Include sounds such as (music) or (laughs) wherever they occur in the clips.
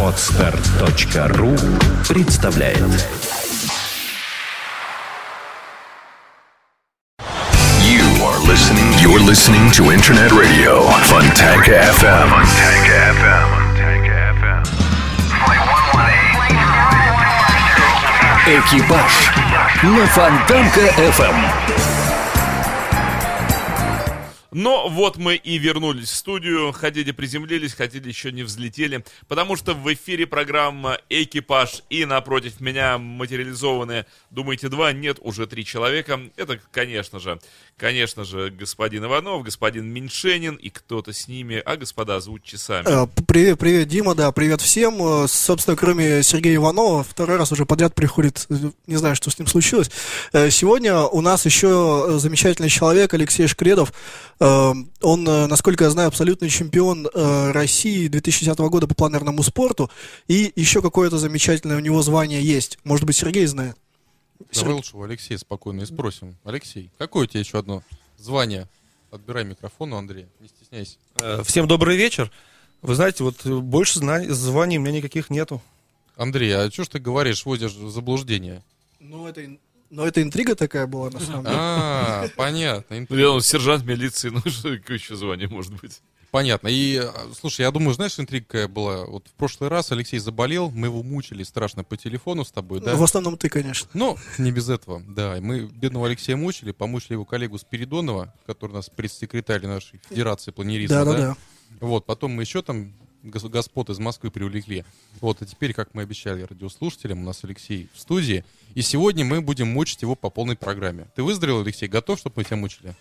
Отстар.ру представляет You are listening. You're listening to Internet Radio Fontanka FM. Fontanka FM. «Экипаж» на Фонтанка FM. Но вот мы и вернулись в студию, хотели приземлились, хотели еще не взлетели, потому что в эфире программа «Экипаж» и напротив меня материализованные, думаете, два, нет, уже три человека. Это, конечно же, конечно же, господин Иванов, господин Меньшенин и кто-то с ними, а господа зовут часами. Э, Привет, привет, Дима, да, привет всем. Э, Собственно, кроме Сергея Иванова, второй раз уже подряд приходит, э, не знаю, что с ним случилось. Сегодня у нас еще замечательный человек Алексей Шкредов. Он, насколько я знаю, абсолютный чемпион России 2010 года по планерному спорту. И еще какое-то замечательное у него звание есть. Может быть, Сергей знает. Давай лучше у Алексея спокойно и спросим. Алексей, какое у тебя еще одно звание? Отбирай микрофон у Андрея, не стесняйся. Э, Всем добрый вечер. Вы знаете, вот э, больше знаний, званий у меня никаких нету. Андрей, а что ж ты говоришь, вводишь в заблуждение? Ну, это, ин- ну, это интрига такая была, на самом деле. А, понятно, Ну, я, сержант милиции, ну (laughs) что, какое еще звание может быть? Понятно. И, а, слушай, я думаю, знаешь, интрига какая была? Вот в прошлый раз Алексей заболел, мы его мучили страшно по телефону с тобой, да? В основном ты, конечно. Ну, не без этого, да. И Мы бедного Алексея мучили, помучили его коллегу Спиридонова, который у нас пресс-секретарь нашей Федерации планеризма, Да-да-да. Вот, потом мы еще там гос- господ из Москвы привлекли. Вот, а теперь, как мы обещали радиослушателям, у нас Алексей в студии. И сегодня мы будем мучить его по полной программе. Ты выздоровел, Алексей? Готов, чтобы мы тебя мучили?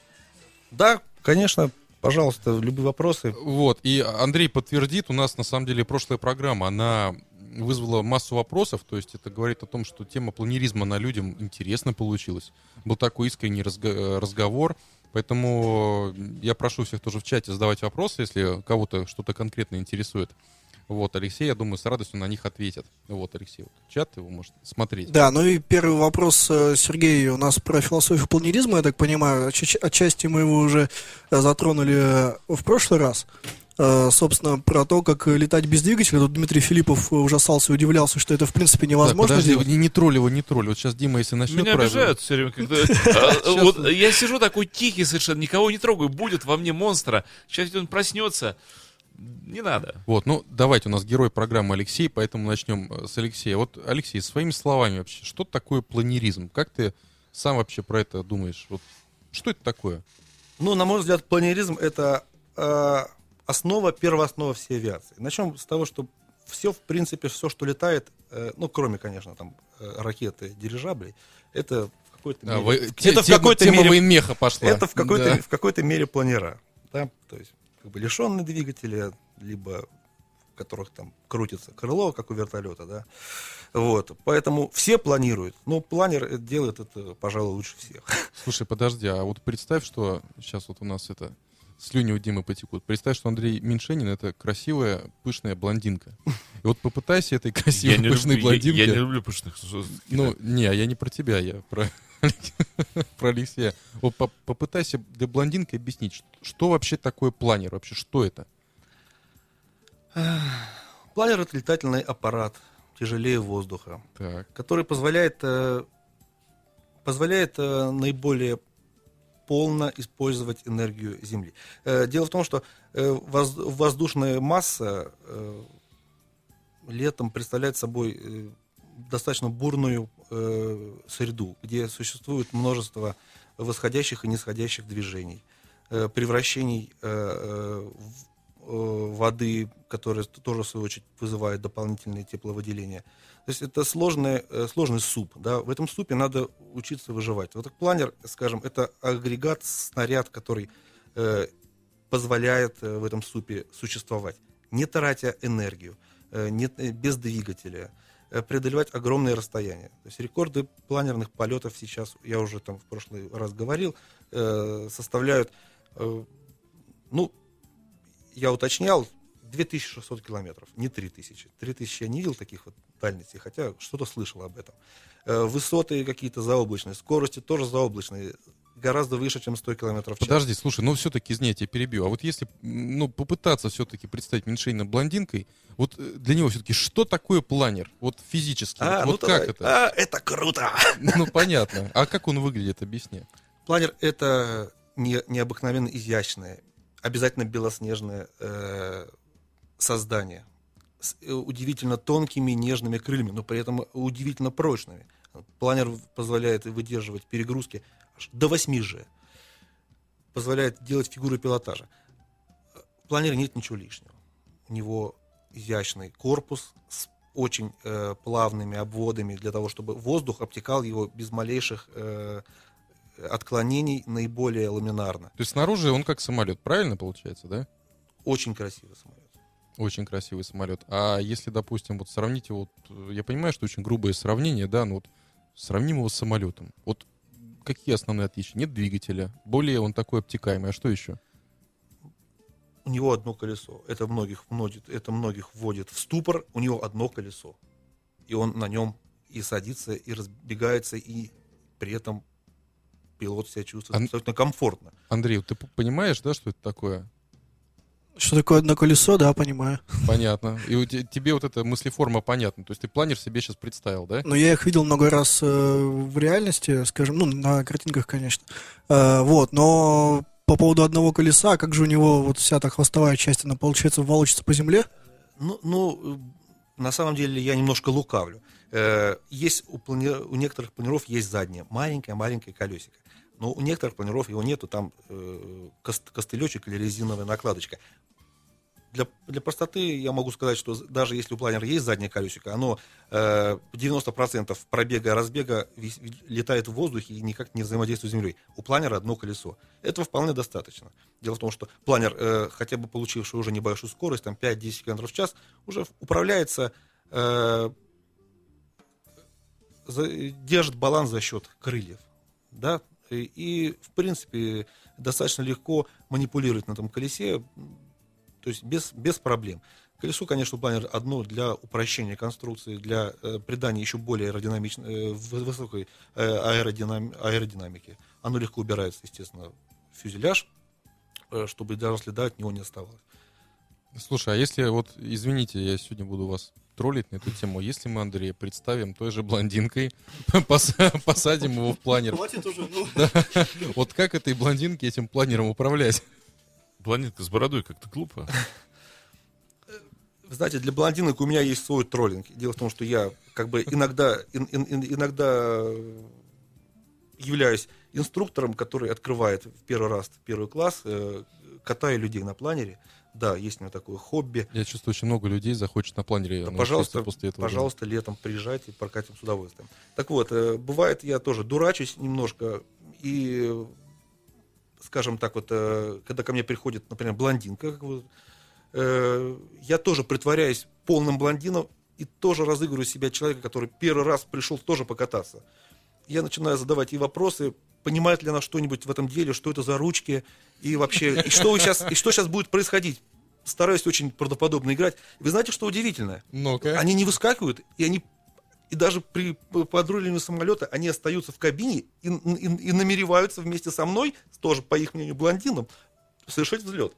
Да, конечно, пожалуйста, любые вопросы. Вот, и Андрей подтвердит, у нас на самом деле прошлая программа, она вызвала массу вопросов, то есть это говорит о том, что тема планеризма на людям интересно получилась. Был такой искренний разго- разговор, поэтому я прошу всех тоже в чате задавать вопросы, если кого-то что-то конкретно интересует. Вот, Алексей, я думаю, с радостью на них ответит. Вот, Алексей, вот, чат его может смотреть. Да, ну и первый вопрос, э, Сергей, у нас про философию планеризма, я так понимаю. Отча- Отчасти мы его уже э, затронули э, в прошлый раз. Собственно, про то, как летать без двигателя. Тут Дмитрий Филиппов ужасался и удивлялся, что это, в принципе, Так, невозможно подожди, сделать. не, не тролль его, не тролль. Вот сейчас Дима, если начнет Меня правильно- обижают все время, когда... (laughs) а, вот Я сижу такой тихий совершенно, никого не трогаю, будет во мне монстра. Сейчас он проснется. Не надо. Вот, ну давайте, у нас герой программы Алексей, поэтому начнем э, с Алексея. Вот, Алексей, своими словами вообще, что такое планеризм? Как ты сам вообще про это думаешь? Вот, что это такое? Ну, на мой взгляд, планеризм это э, основа, первооснова всей авиации. Начнем с того, что все, в принципе, все, что летает, э, ну, кроме, конечно, там, э, ракеты, дирижаблей, это в какой-то А, мере... вы- это те- в тема- какой-то тема мере военмеха пошла. Это в какой-то, Да. в какой-то мере планера. Да? То есть как бы лишенные двигателя, либо в которых там крутится крыло, как у вертолета, да. Вот. Поэтому все планируют. Но планер это делает это, пожалуй, лучше всех. (laughs) Слушай, подожди, а вот представь, что сейчас вот у нас это слюни у Димы потекут. Представь, что Андрей Меньшенин это красивая, пышная блондинка. И вот попытайся этой (laughs) красивой, Я пышной люблю, я- блондинкой... я не люблю пышных. Ну, не, я не про тебя, я про, (laughs) про Алексея. Вот по- попытайся для блондинки объяснить, что, что вообще такое планер, вообще что это? (sighs) Планер это летательный аппарат, тяжелее воздуха, Так, который позволяет, э, позволяет э, наиболее полно использовать энергию Земли. Э, Дело в том, что воз- воздушная масса летом представляет собой достаточно бурную э, среду, где существует множество восходящих и нисходящих движений, э, превращений э, э, э, воды, которые тоже, в свою очередь, вызывают дополнительные тепловыделения. То есть это сложный, э, сложный суп. Да? В этом супе надо учиться выживать. Вот так планер, скажем, это агрегат, снаряд, который э, позволяет э, в этом супе существовать, не тратя энергию, э, не, э, без двигателя, преодолевать огромные расстояния. То есть рекорды планерных полетов сейчас, я уже там в прошлый раз говорил, э, составляют, э, ну, я уточнял, 2600 километров, не 3000. 3000 я не видел таких вот дальностей, хотя что-то слышал об этом. Э, Высоты какие-то заоблачные, скорости тоже заоблачные. Гораздо выше, чем 100 км в час. Подожди, слушай, ну все-таки, извини, я тебя перебью. А вот если, ну, попытаться все-таки представить Меньшейна блондинкой, вот э, для него все-таки что такое планер? Вот физически. А, вот ну вот как это? А, это круто! (laughs) Ну, понятно. А как он выглядит, объясни. Планер это не, необыкновенно изящное, обязательно белоснежное э, создание с э, удивительно тонкими нежными крыльями, но при этом удивительно прочными. Планер позволяет выдерживать перегрузки до 8 же. Позволяет делать фигуры пилотажа. В планере нет ничего лишнего. У него изящный корпус с очень э, плавными обводами для того, чтобы воздух обтекал его без малейших э, отклонений наиболее ламинарно. То есть снаружи он как самолет, правильно получается, да? Очень красивый самолет. Очень красивый самолет. А если, допустим, вот сравнить его, вот, я понимаю, что очень грубое сравнение, да, но вот сравним его с самолетом. Вот какие основные отличия? Нет двигателя, более он такой обтекаемый, а что еще? У него одно колесо. Это многих, вводит, это многих вводит в ступор. У него одно колесо. И он на нем и садится, и разбегается, и при этом пилот себя чувствует Ан- абсолютно комфортно. Андрей, ты понимаешь, да, что это такое? Что такое одно колесо, да, понимаю. Понятно. И у те- тебе вот эта мыслеформа понятна. То есть ты планер себе сейчас представил, да? Но я их видел много раз э, в реальности, скажем, ну, на картинках, конечно. Э, вот, но по поводу одного колеса, как же у него вот вся та хвостовая часть, она, получается, волочится по земле? Ну, ну, на самом деле я немножко лукавлю. Э, Есть у, плани- у некоторых планеров есть заднее, маленькое-маленькое колесико. Но у некоторых планеров его нету, там э, кост- костылечек или резиновая накладочка. Для, для простоты я могу сказать, что даже если у планера есть заднее колесико, оно э, 90% пробега-разбега вис- летает в воздухе и никак не взаимодействует с землей. У планера одно колесо. Этого вполне достаточно. Дело в том, что планер, э, хотя бы получивший уже небольшую скорость, там 5-10 км в час, уже управляется, э, держит баланс за счет крыльев. Да? И, в принципе, достаточно легко манипулировать на этом колесе, то есть без, без проблем. Колесо, конечно, у планера одно для упрощения конструкции, для э, придания еще более аэродинамичной, э, высокой э, аэродинам- аэродинамики. Оно легко убирается, естественно, в фюзеляж, э, чтобы даже следа от него не оставалось. Слушай, а если вот, извините, я сегодня буду вас троллить на эту тему, если мы Андрея представим той же блондинкой, (laughs) пос- посадим его в планер, Хватит уже, ну. вот как этой блондинке этим планером управлять? Планетка с бородой как-то глупо. Вы знаете, для блондинок у меня есть свой троллинг. Дело в том, что я как бы иногда, ин- ин- ин- иногда э, являюсь инструктором, который открывает в первый раз, в первый класс, э, катаю людей на планере. Да, есть у меня такое хобби. Я чувствую, очень много людей захочет на планере Да, пожалуйста, после этого. пожалуйста, летом приезжайте, прокатим с удовольствием. Так вот, э, бывает, я тоже дурачусь немножко, и, скажем так, вот, э, когда ко мне приходит, например, блондинка, как э, я тоже притворяюсь полным блондином и тоже разыгрываю себя человека, который первый раз пришел тоже покататься. Я начинаю задавать ей вопросы, понимает ли она что-нибудь в этом деле, что это за ручки, и вообще, и что, сейчас, и что сейчас будет происходить. Стараюсь очень правдоподобно играть. Вы знаете, что удивительное? Ну-ка. Они не выскакивают, и они и даже при подруливании самолета они остаются в кабине и, и- и намереваются вместе со мной, тоже по их мнению блондином, совершить взлет.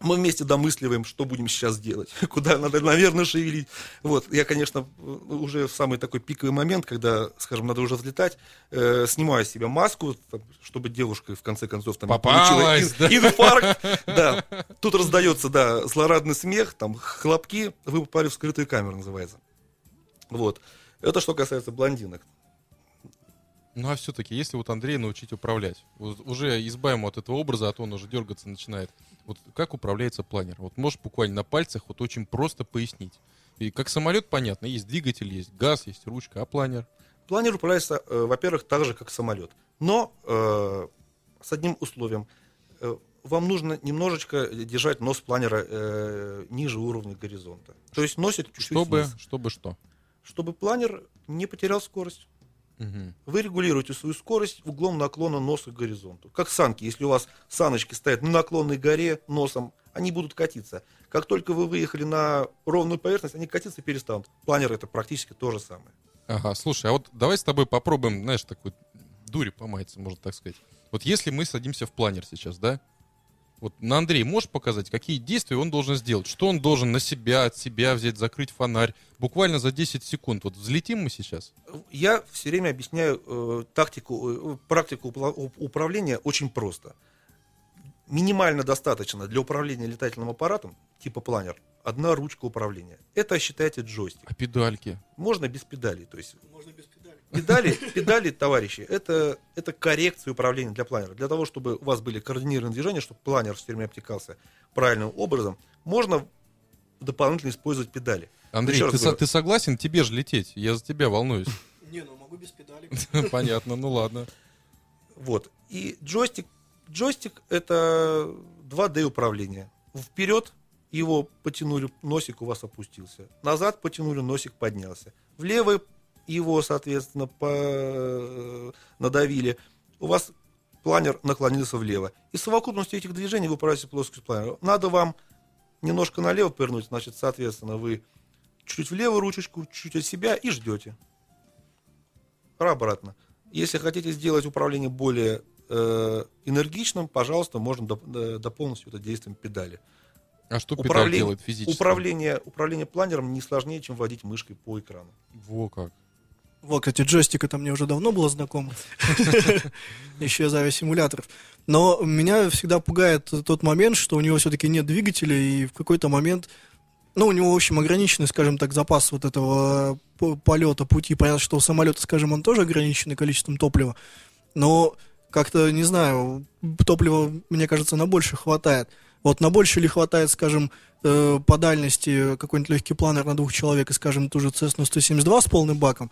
Мы вместе домысливаем, что будем сейчас делать, (laughs) куда надо, наверное, шевелить. Вот, я, конечно, уже в самый такой пиковый момент, когда, скажем, надо уже взлетать, э, снимаю с себя маску, там, чтобы девушка, в конце концов, там, Попалась, получила ин- (laughs) инфаркт. Да, тут раздается, да, злорадный смех, там, хлопки, вы попали в скрытую камеру, называется. Вот. Это что касается блондинок. Ну а все-таки, если вот Андрея научить управлять, вот уже избавим от этого образа, а то он уже дергаться начинает. Вот как управляется планер? Вот можешь буквально на пальцах вот очень просто пояснить. И как самолет, понятно, есть двигатель, есть газ, есть ручка, а планер? Планер управляется, э, во-первых, так же, как самолет. Но э, с одним условием. Э, вам нужно немножечко держать нос планера э, ниже уровня горизонта. То есть носит чуть-чуть Чтобы, вниз. чтобы что? Чтобы планер не потерял скорость. Вы регулируете свою скорость углом наклона носа к горизонту. Как санки. Если у вас саночки стоят на наклонной горе носом, они будут катиться. Как только вы выехали на ровную поверхность, они катиться перестанут. Планер это практически то же самое. Ага, слушай, а вот давай с тобой попробуем, знаешь, такую дурь помается, можно так сказать. Вот если мы садимся в планер сейчас, да? Вот на Андрей можешь показать, какие действия он должен сделать? Что он должен на себя, от себя взять, закрыть фонарь? Буквально за 10 секунд. Вот взлетим мы сейчас? Я все время объясняю э, тактику, э, практику управления очень просто. Минимально достаточно для управления летательным аппаратом, типа планер, одна ручка управления. Это считайте джойстик. А педальки? Можно без педалей. То есть Можно без педали. Педали, товарищи, это, это коррекция управления для планера. Для того, чтобы у вас были координированные движения, чтобы планер все время обтекался правильным образом, можно дополнительно использовать педали. Андрей, ты, со- ты согласен? Тебе же лететь. Я за тебя волнуюсь. (laughs) Не, ну могу без педали. (laughs) Понятно, ну ладно. Вот. И джойстик, джойстик это 2D управление. Вперед его потянули, носик у вас опустился. Назад потянули, носик поднялся. Влево его, соответственно, по- надавили. У вас планер наклонился влево. И совокупностью этих движений вы управляете плоскостью планера. Надо вам немножко налево повернуть, значит, соответственно, вы чуть влево ручечку, чуть от себя и ждете. Обратно. Если хотите сделать управление более э, энергичным, пожалуйста, можно э, дополнить это действием педали. А что педаль Управление- делает физически? Управление, управление планером не сложнее, чем водить мышкой по экрану. Во как. Вот, кстати, джойстик это мне уже давно было знакомо. (laughs) Еще из авиасимуляторов. Но меня всегда пугает тот момент, что у него все-таки нет двигателя, и в какой-то момент, ну, у него, в общем, ограниченный, скажем так, запас вот этого п- полета, пути. Понятно, что у самолета, скажем, он тоже ограниченный количеством топлива. Но как-то, не знаю, топлива, мне кажется, на больше хватает. Вот на больше ли хватает, скажем, э, по дальности какой-нибудь легкий планер на двух человек, и, скажем, ту же Cessna 172 с полным баком,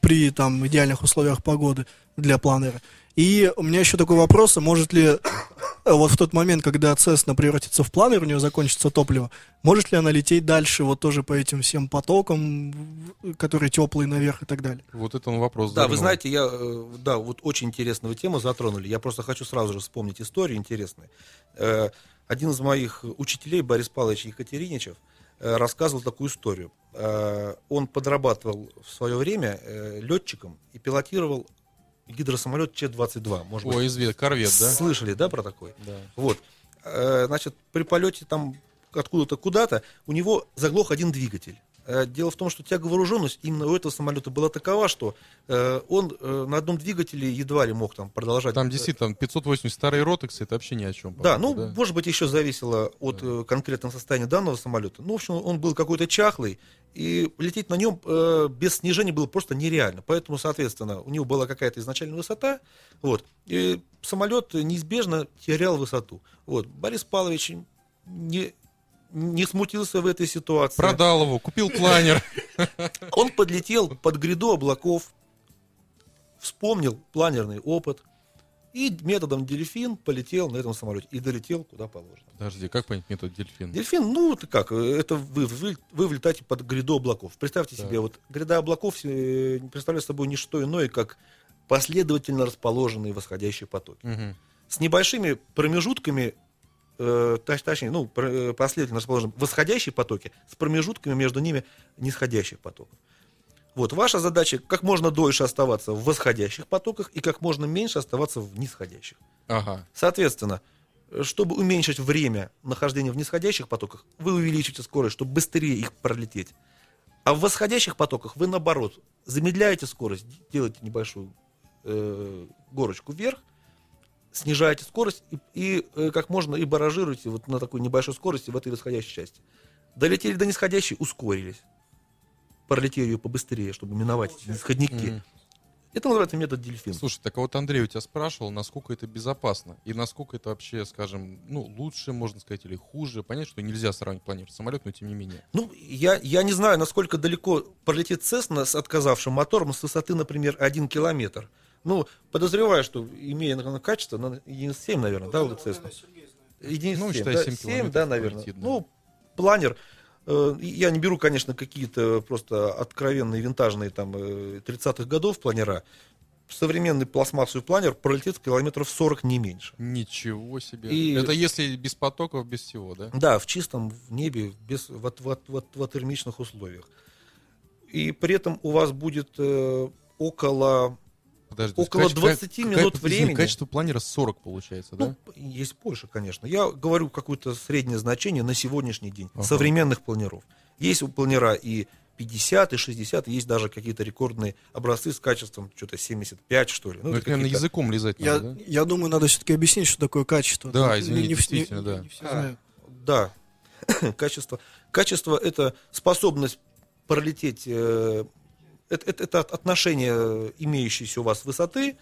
при там идеальных условиях погоды для планера. И у меня еще такой вопрос, а может ли э, вот в тот момент, когда Cessna превратится в планер, у нее закончится топливо, может ли она лететь дальше вот тоже по этим всем потокам, которые теплые наверх и так далее? Вот это он вопрос Да, вы загнул. знаете, я, э, да, вот очень интересную тему затронули. Я просто хочу сразу же вспомнить историю интересную. Э, Один из моих учителей, Борис Павлович Екатериничев, рассказывал такую историю. Э, Он подрабатывал в свое время э, летчиком и пилотировал гидросамолет Че-22. Может Ой, известно, корвет, да? слышали, да, про такой? Да. Вот. Э, Значит, при полете там откуда-то куда-то у него заглох один двигатель. Э, Дело в том, что тяговооруженность именно у этого самолета была такова, что э, он э, на одном двигателе едва ли мог там продолжать. Там действительно там 580 старые ротексы, это вообще ни о чем. Да, ну, может быть, еще зависело от э, конкретного состояния данного самолета. Ну, в общем, он был какой-то чахлый, и лететь на нем э, без снижения было просто нереально. Поэтому, соответственно, у него была какая-то изначальная высота, вот, и самолет неизбежно терял высоту. Вот, Борис Павлович не, не смутился в этой ситуации. Продал его, купил планер. (laughs) Он подлетел под гряду облаков, вспомнил планерный опыт, и методом дельфин полетел на этом самолете и долетел куда положено. Подожди, как понять метод дельфин? Дельфин, ну, это как, это вы, вы, вы влетаете под гряду облаков. Представьте Так. себе, вот гряда облаков э, представляет собой не что иное, как последовательно расположенные восходящие потоки. Мгм. С небольшими промежутками, э, точ- точнее, ну, э, последовательно расположенные восходящие потоки, с промежутками между ними нисходящих потоков. Вот, ваша задача как можно дольше оставаться в восходящих потоках и как можно меньше оставаться в нисходящих. Ага. Соответственно, чтобы уменьшить время нахождения в нисходящих потоках, вы увеличите скорость, чтобы быстрее их пролететь. А в восходящих потоках вы, наоборот, замедляете скорость, делаете небольшую э, горочку вверх, снижаете скорость и, и, э, как можно и баражируете вот на такой небольшой скорости в этой восходящей части. Долетели до нисходящей, ускорились. Пролетели ее побыстрее, чтобы миновать эти нисходники. Это называется метод дельфин. Слушай, так вот Андрей у тебя спрашивал, насколько это безопасно и насколько это вообще, скажем, ну, лучше, можно сказать, или хуже. Понятно, что нельзя сравнивать планер самолет, но тем не менее. Ну, я, я не знаю, насколько далеко пролетит Цесна с отказавшим мотором с высоты, например, 1 километр. Ну, подозреваю, что, имея наверное, качество, на единиц 7, наверное, да, у Цесна? Единиц Ну, 7, считай, да, 7 7, километров да, наверное. полетит, да. Ну, планер. э, Я не беру, конечно, какие-то просто откровенные винтажные там э, 30-х годов планера. Современный пластмассовый планер пролетит километров 40 не меньше. Ничего себе. И- Это если без потоков, без всего, да? Да, в чистом в небе, без, в, в, в, в атермичных условиях. И при этом у вас будет э, около Подожди, есть около каче- 20 какая- минут времени. Качество планера 40 получается, да? Ну, есть больше, конечно. Я говорю какое-то среднее значение на сегодняшний день Ага. современных планеров. Есть у планера и 50, и 60, есть даже какие-то рекордные образцы с качеством что-то 75, что ли. Ну, это это, наверное, языком лизать Я, надо, да? я думаю, надо все-таки объяснить, что такое качество. Да, Не- извините, не, вс- не- действительно, да. не все знают. Да, (laughs) качество. Качество это способность пролететь, э, это, это- это отношение имеющейся у вас высоты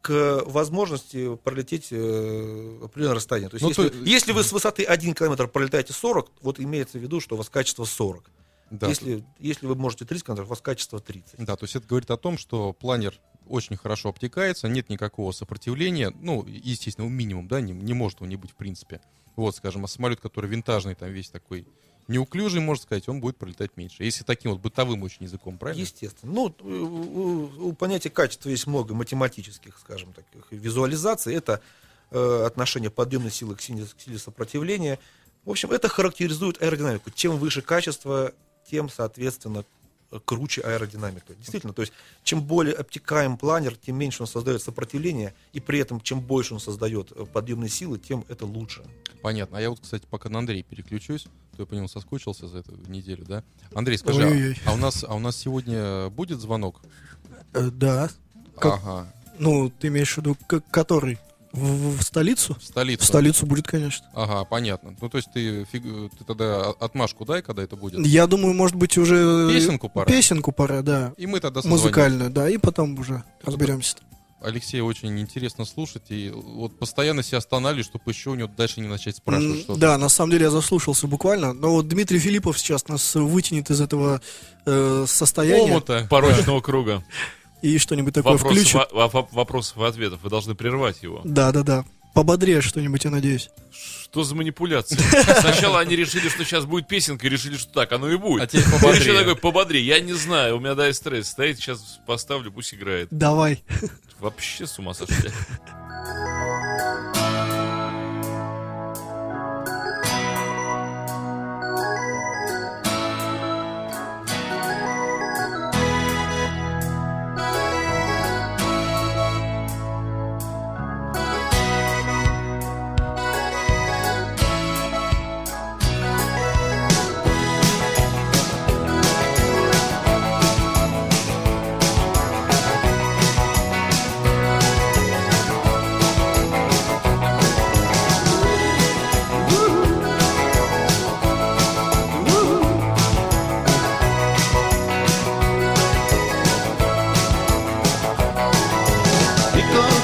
к возможности пролететь э, определенное расстояние. То есть, Ну, если, то- если вы с высоты 1 километр пролетаете 40, вот имеется в виду, что у вас качество 40. Да, если, если вы можете 30 километров, у вас качество 30. Да, то есть это говорит о том, что планер очень хорошо обтекается, нет никакого сопротивления, ну, естественно, минимум, да, не, не может его не быть в принципе. Вот, скажем, а самолет, который винтажный, там весь такой неуклюжий, можно сказать, он будет пролетать меньше. Если таким вот бытовым очень языком, правильно? Естественно. Ну, у, у- у понятия качества есть много математических, скажем так, визуализаций. Это э, отношение подъемной силы к силе, к силе сопротивления. В общем, это характеризует аэродинамику. Чем выше качество, тем, соответственно, э, круче аэродинамика. Действительно, то есть, чем более обтекаем планер, тем меньше он создает сопротивление, и при этом, чем больше он создает э, подъемной силы, тем это лучше. Понятно. А я вот, кстати, пока на Андрей переключусь, то я по нему соскучился за эту неделю, да? Андрей, скажи, а, а у нас, а у нас сегодня будет звонок? Э, да. Как- Ага, Ну, ты имеешь в виду, который? В, в столицу? в столицу. В столицу будет, конечно. Ага, понятно. Ну, то есть ты, фиг- ты тогда отмашку дай, когда это будет? Я думаю, может быть, уже... Песенку пора. Песенку пора, да. И мы тогда созвонимся. Музыкальную, да, и потом уже разберемся. Алексея очень интересно слушать, и вот постоянно себя останавливаю, чтобы еще у него дальше не начать спрашивать что-то. Да, на самом деле я заслушался буквально. Но вот Дмитрий Филиппов сейчас нас вытянет из этого э, состояния Омута. (laughs) Порочного круга. и что-нибудь такое Вопрос, включит. во- во- вопросов и ответов. Вы должны прервать его. Да, да, да. Пободрее что-нибудь, я надеюсь. Что за манипуляция? Сначала они решили, что сейчас будет песенка, и решили, что так, оно и будет. А теперь Я пободрее. еще такой, пободрее. Я не знаю, у меня дай стресс стоит, сейчас поставлю, пусть играет. Давай. Вообще с ума сошли.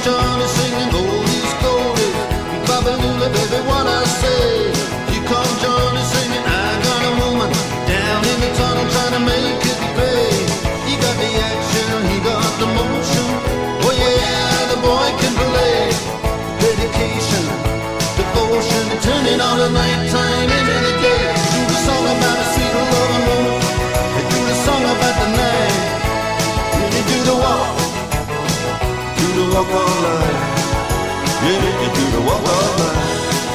Johnny singing oldies goldies. He Babalula, baby, what I say. Here comes Johnny singing, I got a woman down in the tunnel trying to make it pay. He got the action, he got the motion. Oh yeah, the boy can play. Dedication, devotion, turning all the nighttime into walk of life. Yeah, you do the walk of life.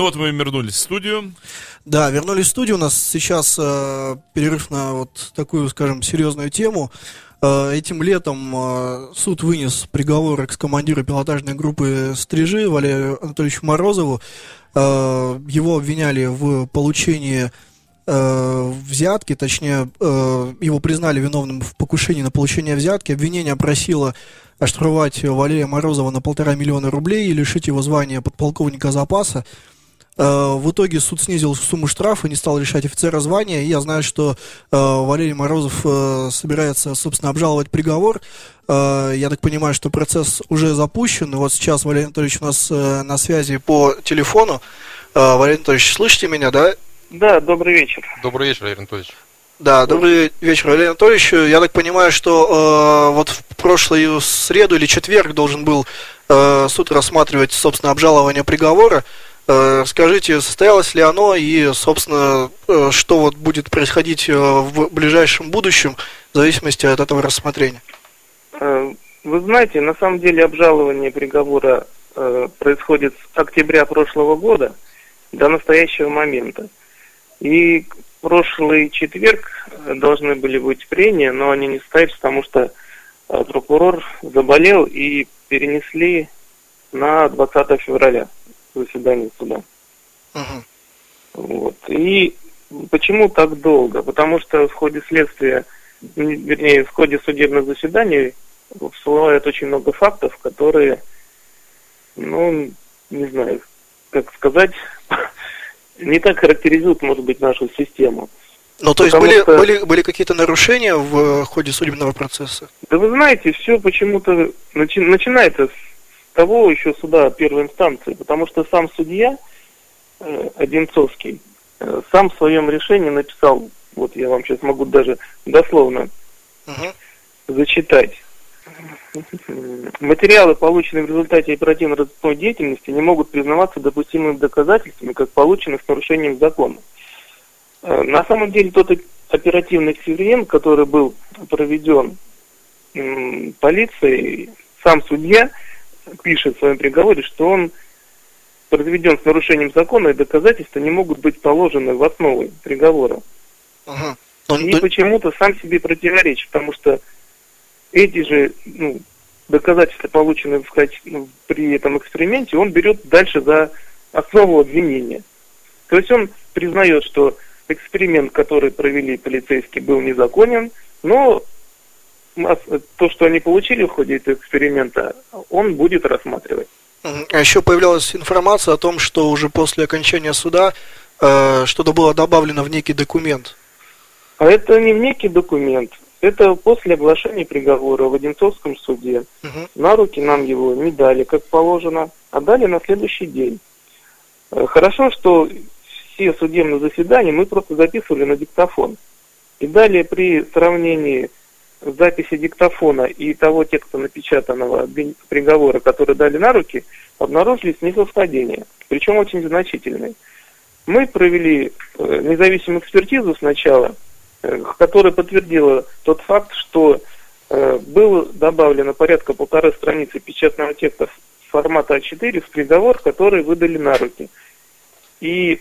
Ну вот мы вернулись в студию. Да, вернулись в студию. У нас сейчас э, перерыв на вот такую, скажем, серьезную тему. Э, этим летом э, суд вынес приговор экс-командиру пилотажной группы «Стрижи» Валерию Анатольевичу Морозову. Э, его обвиняли в получении взятки, точнее, его признали виновным в покушении на получение взятки. Обвинение просило оштрафовать Валерия Морозова на полтора миллиона рублей и лишить его звания подполковника запаса. Э, В итоге суд снизил сумму штрафа, не стал решать офицера звания. И я знаю, что э, Валерий Морозов э, собирается, собственно, обжаловать приговор. Я так понимаю, что процесс уже запущен. И вот сейчас Валерий Анатольевич у нас на связи по телефону. Валерий Анатольевич, слышите меня, да? Да, добрый вечер. Добрый вечер, Валерий Анатольевич. Да, добрый вечер, Валерий Анатольевич. Я так понимаю, что э, вот в прошлую среду или четверг должен был э, суд рассматривать, собственно, обжалование приговора. Э, скажите, состоялось ли оно и, собственно, э, что вот будет происходить э, в ближайшем будущем в зависимости от этого рассмотрения? Вы знаете, на самом деле обжалование приговора происходит с октября прошлого года до настоящего момента. И прошлый четверг должны были быть прения, но они не состоялись, потому что прокурор заболел и перенесли на 20 февраля заседание суда. Мгм. Вот. И почему так долго? Потому что в ходе следствия, вернее, в ходе судебных заседаний всплывает очень много фактов, которые, ну, не знаю, как сказать, (laughs) не так характеризуют, может быть, нашу систему. Ну, то есть были, что- были, были какие-то нарушения в э, ходе судебного процесса? Да вы знаете, все почему-то начи- начинается с того еще суда первой инстанции, потому что сам судья э, Одинцовский э, сам в своем решении написал, вот я вам сейчас могу даже дословно Мгм. зачитать. Материалы, полученные в результате оперативно-розыскной деятельности, не могут признаваться допустимыми доказательствами, как полученные с нарушением закона. Э, На самом деле тот оперативный эксперимент, который был проведен полицией, сам судья пишет в своем приговоре, что он произведен с нарушением закона, и доказательства не могут быть положены в основу приговора. Мгм. Ну, И почему-то сам себе противоречит, потому что эти же ну, доказательства, полученные в ну, при этом эксперименте, он берет дальше за основу обвинения. То есть он признает, что эксперимент, который провели полицейские, был незаконен, но то, что они получили в ходе этого эксперимента, он будет рассматривать. А еще появлялась информация о том, что уже после окончания суда э, что-то было добавлено в некий документ. А это не некий документ, это после оглашения приговора в Одинцовском суде. Мгм. На руки нам его не дали, как положено, а дали на следующий день. Э, Хорошо, что все судебные заседания мы просто записывали на диктофон. И далее при сравнении записи диктофона и того текста напечатанного приговора, который дали на руки, обнаружились несовпадения, причем очень значительные. Мы провели э, независимую экспертизу сначала, э, которая подтвердила тот факт, что э, было добавлено порядка полторы страницы печатного текста формата А4 в приговор, который выдали на руки. И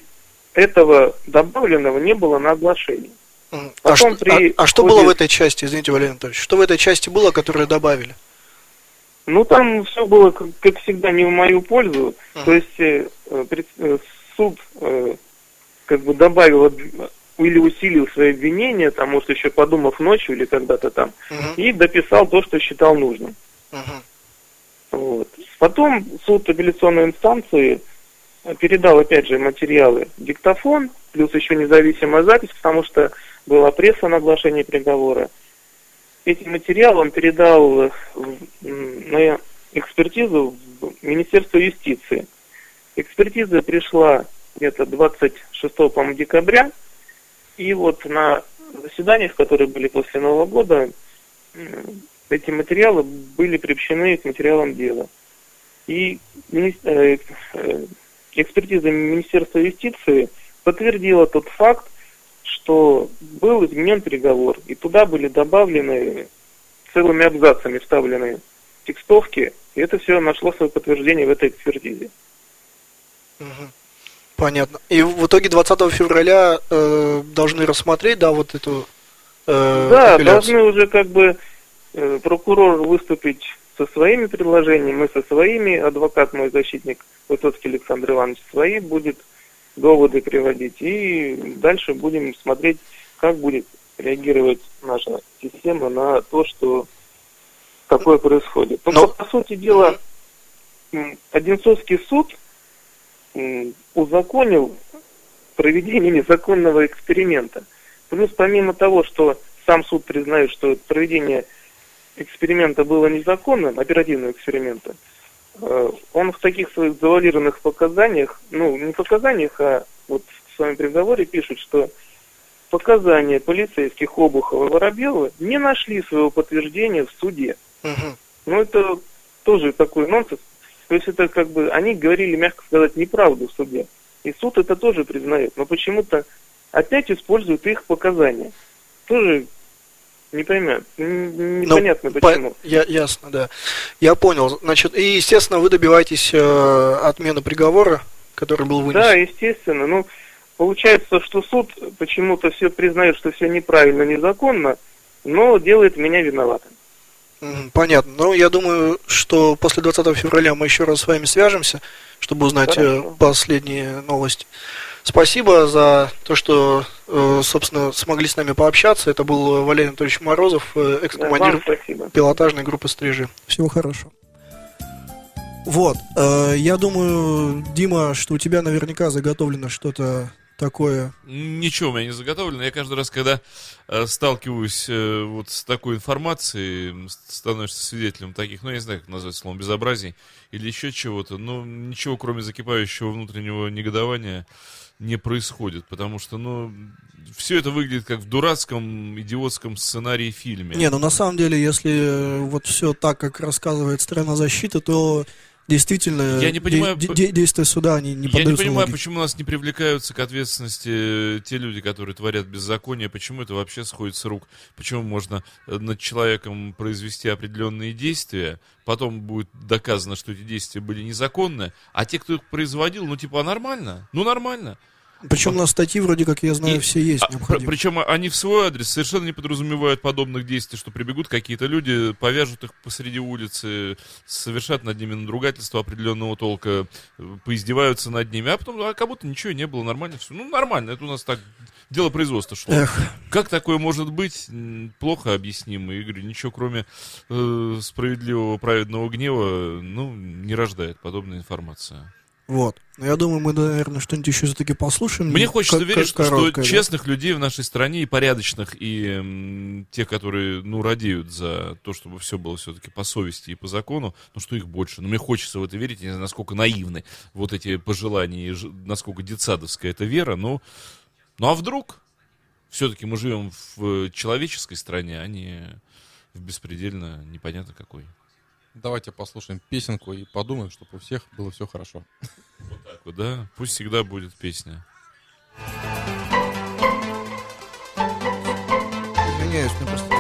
этого добавленного не было на оглашении. А, что, при а- а что было в этой части, извините, Валерий Анатольевич? Что в этой части было, которое добавили? Ну, там все было, как, как всегда, не в мою пользу. Мгм. То есть э, э, пред- э, суд э, как бы добавил об- или усилил свои обвинения, там, может, еще подумав ночью или когда-то там, Мгм. и дописал то, что считал нужным. Мгм. Вот. Потом суд апелляционной инстанции э, передал, опять же, материалы диктофон, плюс еще независимая запись, потому что была пресса на оглашение приговора. Эти материалы он передал на экспертизу в Министерство юстиции. Экспертиза пришла где-то 26 по-моему, декабря, и вот на заседаниях, которые были после Нового года, эти материалы были приобщены к материалам дела. И э, э, экспертиза Министерства юстиции подтвердила тот факт, что был изменен приговор, и туда были добавлены целыми абзацами вставлены текстовки, и это все нашло свое подтверждение в этой экспертизе. Понятно. И в итоге 20 февраля э, должны рассмотреть, да, вот эту э, Да, апелляцию? должны уже как бы э, прокурор выступить со своими предложениями, мы со своими, адвокат мой защитник Высоцкий Александр Иванович свои будет доводы приводить, и дальше будем смотреть, как будет реагировать наша система на то, что такое происходит. Но, Но- по сути дела, Одинцовский суд узаконил проведение незаконного эксперимента. Плюс помимо того, что сам суд признает, что проведение эксперимента было незаконным, оперативного эксперимента, он в таких своих завуалированных показаниях, ну, не показаниях, а вот в своем приговоре пишет, что показания полицейских Обухова и Воробьева не нашли своего подтверждения в суде. Мгм. Ну, это тоже такой нонсенс. То есть это как бы, они говорили, мягко сказать, неправду в суде. И суд это тоже признает. Но почему-то опять используют их показания. Тоже не пойму, н- непонятно Ну, по- почему. Я, ясно, да. Я понял. Значит, и, естественно, вы добиваетесь э, отмены приговора, который был вынесен. Да, естественно. Ну, получается, что суд почему-то все признает, что все неправильно, незаконно, но делает меня виноватым. Понятно. Ну, я думаю, что после 20 февраля мы еще раз с вами свяжемся, чтобы узнать э, Хорошо. последние новости. Спасибо за то, что, э, собственно, смогли с нами пообщаться. Это был Валерий Анатольевич Морозов, э, Да, экс-командир спасибо. пилотажной группы «Стрижи». Всего хорошего. Вот, э, я думаю, Дима, что у тебя наверняка заготовлено что-то такое. Ничего у меня не заготовлено. Я каждый раз, когда э, сталкиваюсь э, вот с такой информацией, становишься свидетелем таких, ну, я не знаю, как назвать словом, безобразий или еще чего-то, но ничего, кроме закипающего внутреннего негодования, не происходит, потому что, ну, все это выглядит как в дурацком, идиотском сценарии фильме. Не, ну на самом деле, если э, вот все так, как рассказывает страна защиты, то действительно Я не понимаю, де- де- действия суда, они не Я не понимаю, логике. почему нас не привлекаются к ответственности э, те люди, которые творят беззаконие, почему это вообще сходит с рук, почему можно э, над человеком произвести определенные действия, потом будет доказано, что эти действия были незаконны, а те, кто их производил, ну типа, а нормально? Ну нормально. Причем на статьи вроде как я знаю И- все есть А, необходимые. пр- причем они в свой адрес совершенно не подразумевают подобных действий, что прибегут какие-то люди, повяжут их посреди улицы, совершат над ними надругательство определенного толка, поиздеваются над ними, а потом, а как будто ничего не было, нормально все. Ну, нормально, это у нас так дело производства шло. Эх, Как такое может быть, плохо объяснимо. И говорю, ничего кроме э, справедливого праведного гнева, ну, не рождает подобная информация. Вот. Но я думаю, мы, наверное, что-нибудь еще все-таки послушаем. Мне хочется верить, что, что да. честных людей в нашей стране и порядочных, и м, тех, которые, ну, радеют за то, чтобы все было все-таки по совести и по закону, ну, что их больше. Но мне хочется в это верить, я не знаю, насколько наивны вот эти пожелания, и насколько детсадовская эта вера, но... Ну, а вдруг? Все-таки мы живем в э, человеческой стране, а не в беспредельно непонятно какой. Давайте послушаем песенку и подумаем, чтобы у всех было все хорошо. Так вот, да? Пусть всегда будет песня. Извиняюсь, мне просто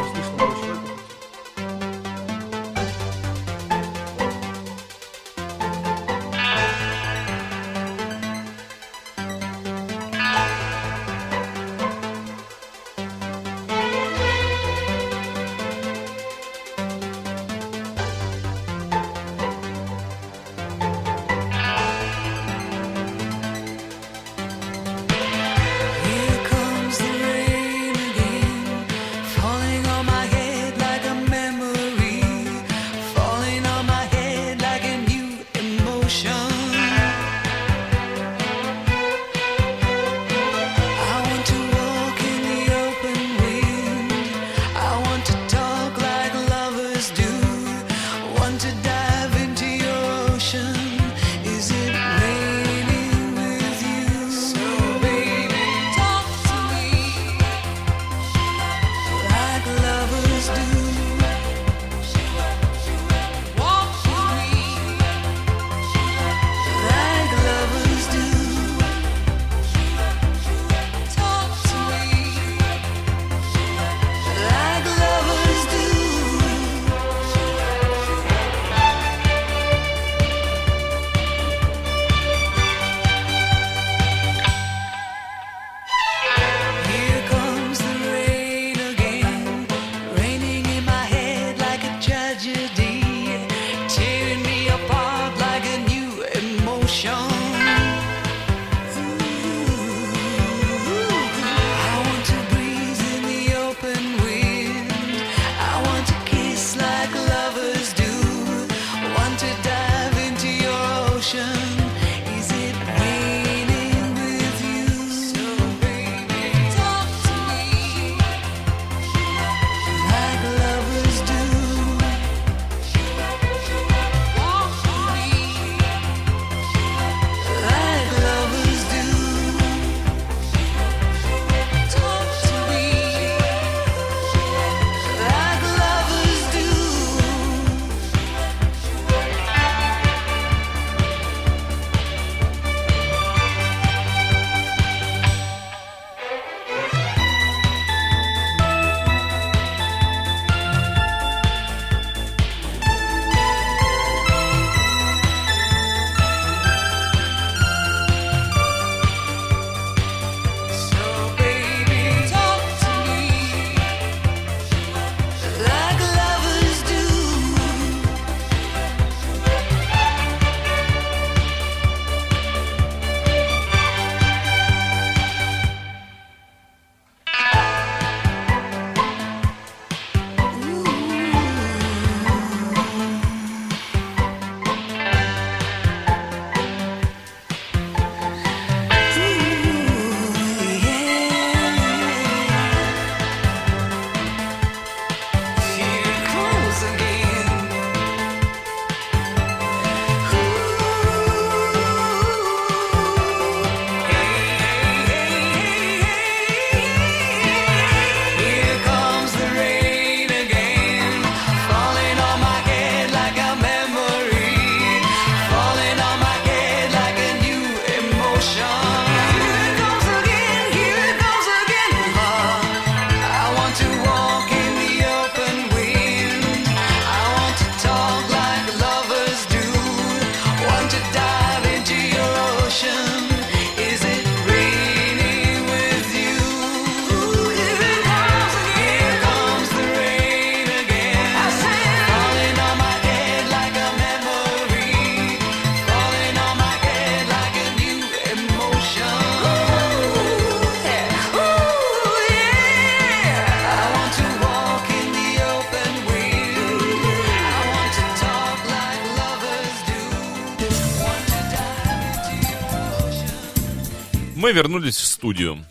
Мы вернулись в студию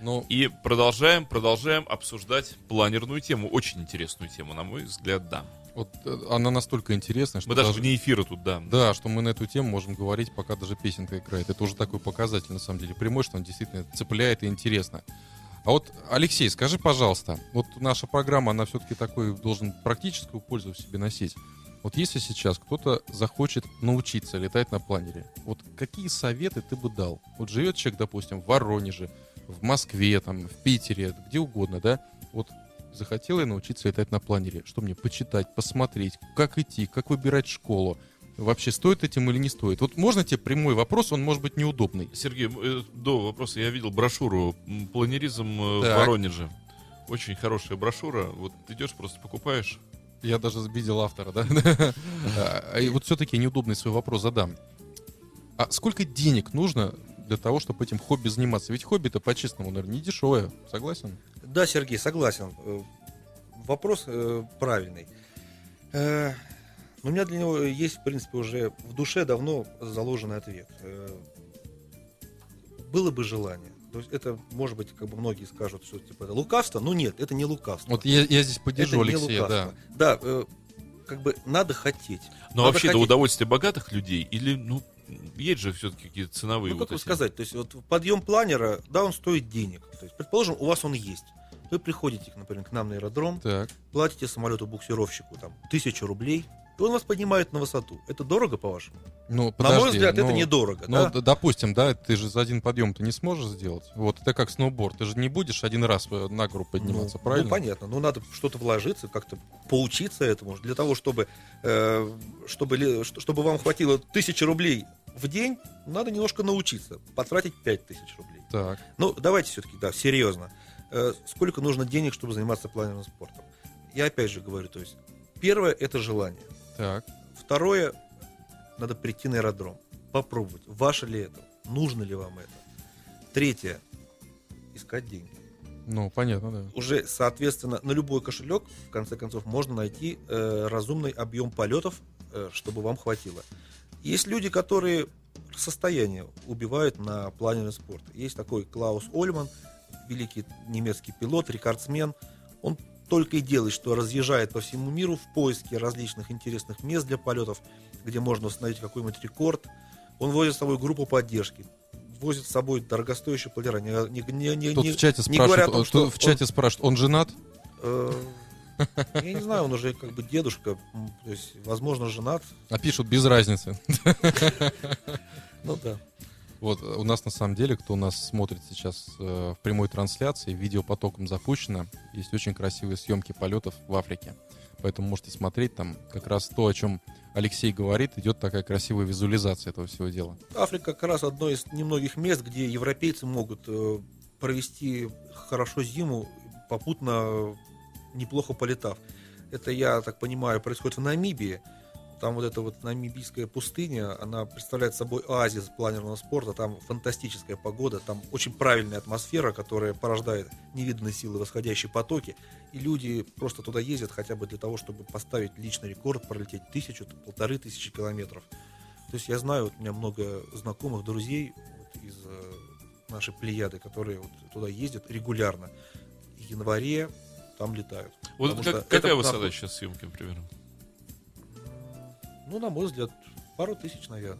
Ну, и продолжаем, продолжаем обсуждать планерную тему. Очень интересную тему, на мой взгляд, да. вот э, она настолько интересная, что Мы даже вне эфира тут, да. Да, что мы на эту тему можем говорить, пока даже песенка играет. Это уже такой показатель, на самом деле, прямой, что он действительно цепляет и интересно. А вот, Алексей, скажи, пожалуйста, вот наша программа, она все-таки такой должен практическую пользу в себе носить. Вот если сейчас кто-то захочет научиться летать на планере, вот какие советы ты бы дал? Вот живет человек, допустим, в Воронеже, в Москве, там, в Питере, где угодно, да? Вот захотел я научиться летать на планере. Что мне почитать, посмотреть, как идти, как выбирать школу? Вообще стоит этим или не стоит? Вот можно тебе прямой вопрос, он может быть неудобный. Сергей, э, до вопроса я видел брошюру «Планеризм э, в Так. Воронеже». Очень хорошая брошюра. Вот идешь, просто покупаешь. Я даже видел автора, да? А, И вот все-таки неудобный свой вопрос задам. А сколько денег нужно для того, чтобы этим хобби заниматься? Ведь хобби-то, по-честному, наверное, не дешевое. Согласен? Да, Сергей, согласен. Э, Вопрос э, правильный. Э, но у меня для него есть, в принципе, уже в душе давно заложенный ответ. Было бы желание. То есть это, может быть, как бы многие скажут, что типа это лукавство. Но нет, это не лукавство. Вот я, я здесь поддержу это Алексея, да. лукавство. Да, э, как бы надо хотеть. Но Надо вообще это хотеть. удовольствие богатых людей или, ну, есть же все-таки какие-то ценовые Ну, вот как эти. сказать, то есть вот подъем планера, да, он стоит денег. То есть, предположим, у вас он есть. Вы приходите, например, к нам на аэродром, Так. платите самолету-буксировщику там тысячу рублей, и он вас поднимает на высоту. Это дорого, по-вашему? Ну, на подожди, мой взгляд, ну, это недорого. Ну, да? допустим, да, ты же за один подъем ты не сможешь сделать. Вот это как сноуборд. Ты же не будешь один раз э, на гору подниматься, ну, правильно? Ну, понятно. Ну, надо что-то вложиться, как-то поучиться этому. Для того, чтобы, э, чтобы, чтобы вам хватило тысячи рублей в день, надо немножко научиться. Потратить пять тысяч рублей. Так. Ну, давайте все-таки, да, серьезно. Э, сколько нужно денег, чтобы заниматься планерным спортом? Я опять же говорю, то есть, первое – это желание. Так. Второе – надо прийти на аэродром, попробовать, ваше ли это, нужно ли вам это. Третье – искать деньги. Ну, понятно, да. Уже, соответственно, на любой кошелек, в конце концов, можно найти э, разумный объем полетов, э, чтобы вам хватило. Есть люди, которые состояние убивают на планерный спорт. Есть такой Клаус Ольман, великий немецкий пилот, рекордсмен. Он только и делает, что разъезжает по всему миру в поиске различных интересных мест для полетов, где можно установить какой-нибудь рекорд. Он возит с собой группу поддержки, возит с собой дорогостоящие планера. Не, не, не, Тут не- в чате не говоря том, что в чате спрашивают, он женат? Э, Я не знаю, он уже как бы дедушка, то есть, возможно, женат. А пишут без разницы. Ну да. Вот э, у нас на самом деле, кто нас смотрит сейчас э, в прямой трансляции, видеопотоком запущено, есть очень красивые съемки полетов в Африке. Поэтому можете смотреть там как раз то, о чем Алексей говорит, идет такая красивая визуализация этого всего дела. Африка как раз одно из немногих мест, где европейцы могут э, провести хорошо зиму, попутно неплохо полетав. Это, я так понимаю, происходит в Намибии. Там вот эта вот намибийская пустыня, она представляет собой оазис планерного спорта. Там фантастическая погода, там очень правильная атмосфера, которая порождает невиданные силы восходящие потоки. И люди просто туда ездят хотя бы для того, чтобы поставить личный рекорд, пролететь тысячу, полторы тысячи километров. То есть я знаю, вот у меня много знакомых, друзей вот из э, нашей плеяды, которые вот туда ездят регулярно. В январе там летают. Вот как- какая это высота нахуй- сейчас съемки, примерно? Ну, на мой взгляд, пару тысяч, наверное.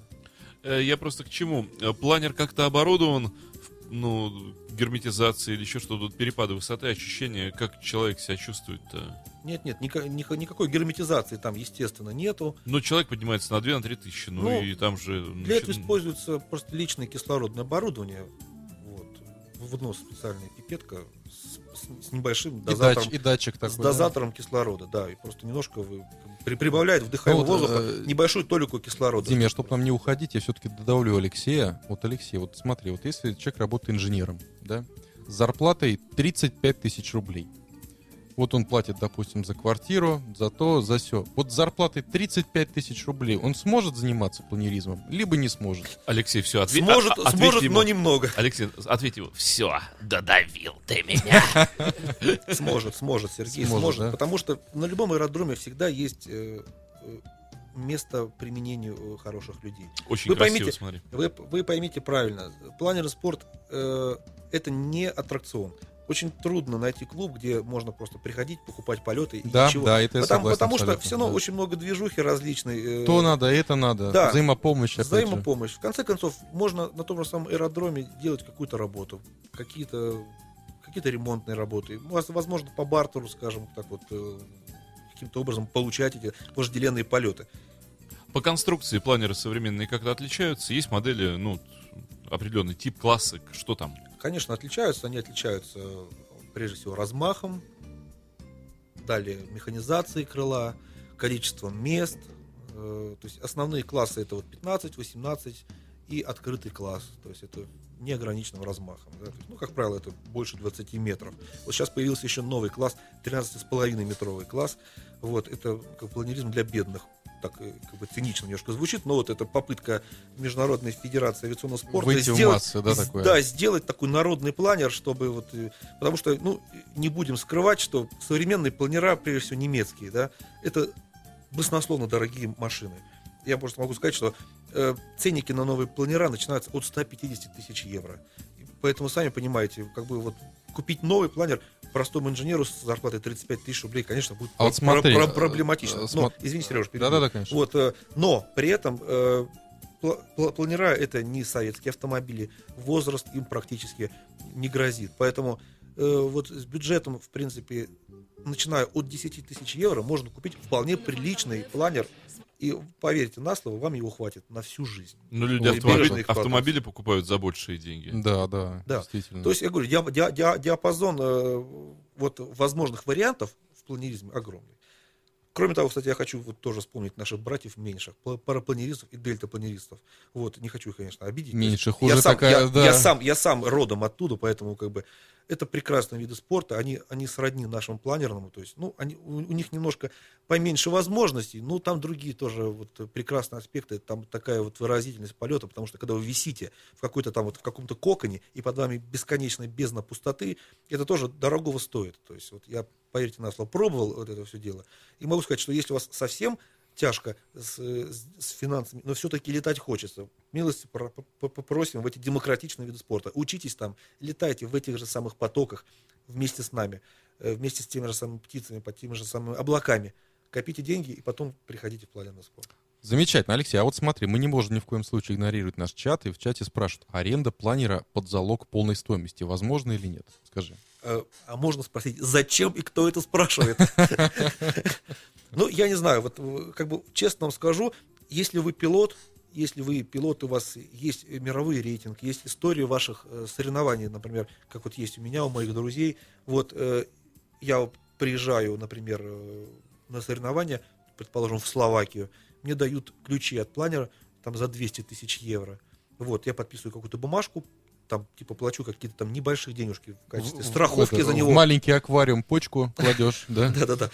Э, Я просто к чему? Э, Планер как-то оборудован, ну, герметизацией или еще что-то, перепады высоты, ощущения, как человек себя чувствует-то. Нет, нет, ника- ника- никакой герметизации там, естественно, нету. Ну, человек поднимается на 2-3 тысячи, ну, Ну, и там же... Для этого значит, используется просто личное кислородное оборудование. Вот. В нос специальная пипетка с, с- с небольшим И, дозатором, дач- и датчик такой. с да? дозатором кислорода, да, и просто немножко вы при- прибавляет вдыхаемого Ну вот, воздуха э, небольшую толику кислорода. Диме, чтобы нам не уходить, я все-таки добавлю Алексея. Вот, Алексей, вот смотри, вот если человек работает инженером, да, с зарплатой 35 тысяч рублей. Вот он платит, допустим, за квартиру, за то, за все. Вот с зарплатой 35 тысяч рублей он сможет заниматься планеризмом, либо не сможет. Алексей, все, ответь. Сможет, а- ответь сможет ему. но немного. Алексей, ответь ему. Все, додавил ты меня. (laughs) Сможет, сможет, Сергей, Сможет? Потому что на любом аэродроме всегда есть э, э, место применению э, хороших людей. Очень Вы красиво, поймите, смотри. Вы, вы поймите правильно, планер спорт э, это не аттракцион. Очень трудно найти клуб, где можно просто приходить, покупать полеты и Да, ничего. да, это я потому, согласен потому что все равно да. очень много движухи различной. э, То надо, это надо. Да. Взаимопомощь, опять же. Взаимопомощь. В конце концов, можно на том же самом аэродроме делать какую-то работу, какие-то какие-то ремонтные работы. Воз- Возможно, по бартеру, скажем так вот, э, каким-то образом получать эти вожделенные полеты. По конструкции планеры современные как-то отличаются. Есть модели, ну, определенный тип класса. Что там? Конечно, отличаются. Они отличаются прежде всего размахом, далее механизацией крыла, количеством мест. Э, То есть основные классы это вот 15, 18 и открытый класс. То есть это неограниченным размахом. да. Есть, ну, как правило, это больше 20 метров. Вот сейчас появился еще новый класс, 13,5 метровый класс. Вот, это как планеризм для бедных. Так э, как бы цинично немножко звучит, но вот это попытка Международной Федерации авиационного спорта Выйти в сделать, массы, да, такое? да, сделать такой народный планер, чтобы вот, э, потому что, ну, не будем скрывать, что современные планера, прежде всего немецкие, да, это баснословно дорогие машины. Я просто могу сказать, что э, ценники на новые планера начинаются от 150 тысяч евро. Поэтому, сами понимаете, как бы вот купить новый планер простому инженеру с зарплатой 35 тысяч рублей, конечно, будет А вот смотри, про- э, проблематично. э, Но, извини, Сереж. Да-да-да, конечно. Вот, э, но при этом э, пла- пла- планера это не советские автомобили, возраст им практически не грозит. Поэтому э, вот с бюджетом, в принципе, начиная от 10 тысяч евро, можно купить вполне приличный планер. И поверьте на слово, вам его хватит на всю жизнь. Ну, люди Ой, автомобили, автомобили покупают за большие деньги. Да, да, Да. действительно. То есть, я говорю, диа- диа- диа- диапазон э, вот, возможных вариантов в планеризме огромный. Кроме того, кстати, я хочу вот тоже вспомнить наших братьев меньших, пла- парапланеристов и дельтапланеристов. Вот, не хочу их, конечно, обидеть. Есть хуже я сам, такая, я, да. я сам, я сам родом оттуда, поэтому как бы это прекрасные виды спорта, они, они сродни нашему планерному, то есть, ну, они, у, у них немножко поменьше возможностей, но там другие тоже вот прекрасные аспекты, там такая вот выразительность полета, потому что когда вы висите в какой-то там вот в каком-то коконе, и под вами бесконечная бездна пустоты, это тоже дорогого стоит, то есть вот я, поверьте на слово, пробовал вот это все дело, и могу сказать, что если у вас совсем тяжко с, с- финансами, но все-таки летать хочется. Милости про- по- попросим в эти демократичные виды спорта. Учитесь там, летайте в этих же самых потоках вместе с нами, э, вместе с теми же самыми птицами, под теми же самыми облаками. Копите деньги и потом приходите в планерный спорт. Замечательно, Алексей. А вот смотри, мы не можем ни в коем случае игнорировать наш чат, и в чате спрашивают, аренда планера под залог полной стоимости, возможно или нет? Скажи. Э, А можно спросить, зачем и кто это спрашивает? (laughs) Ну, я не знаю, вот э, как бы честно вам скажу, если вы пилот, если вы пилот, у вас есть мировой рейтинг, есть история ваших э, соревнований, например, как вот есть у меня, у моих друзей, вот я приезжаю, например, на соревнования, предположим, в Словакию, мне дают ключи от планера там за 200 тысяч евро. Вот, я подписываю какую-то бумажку, там, типа, плачу какие-то там небольшие денежки в качестве В- страховки это, за него. маленький аквариум почку кладешь, (laughs) да? Да-да-да.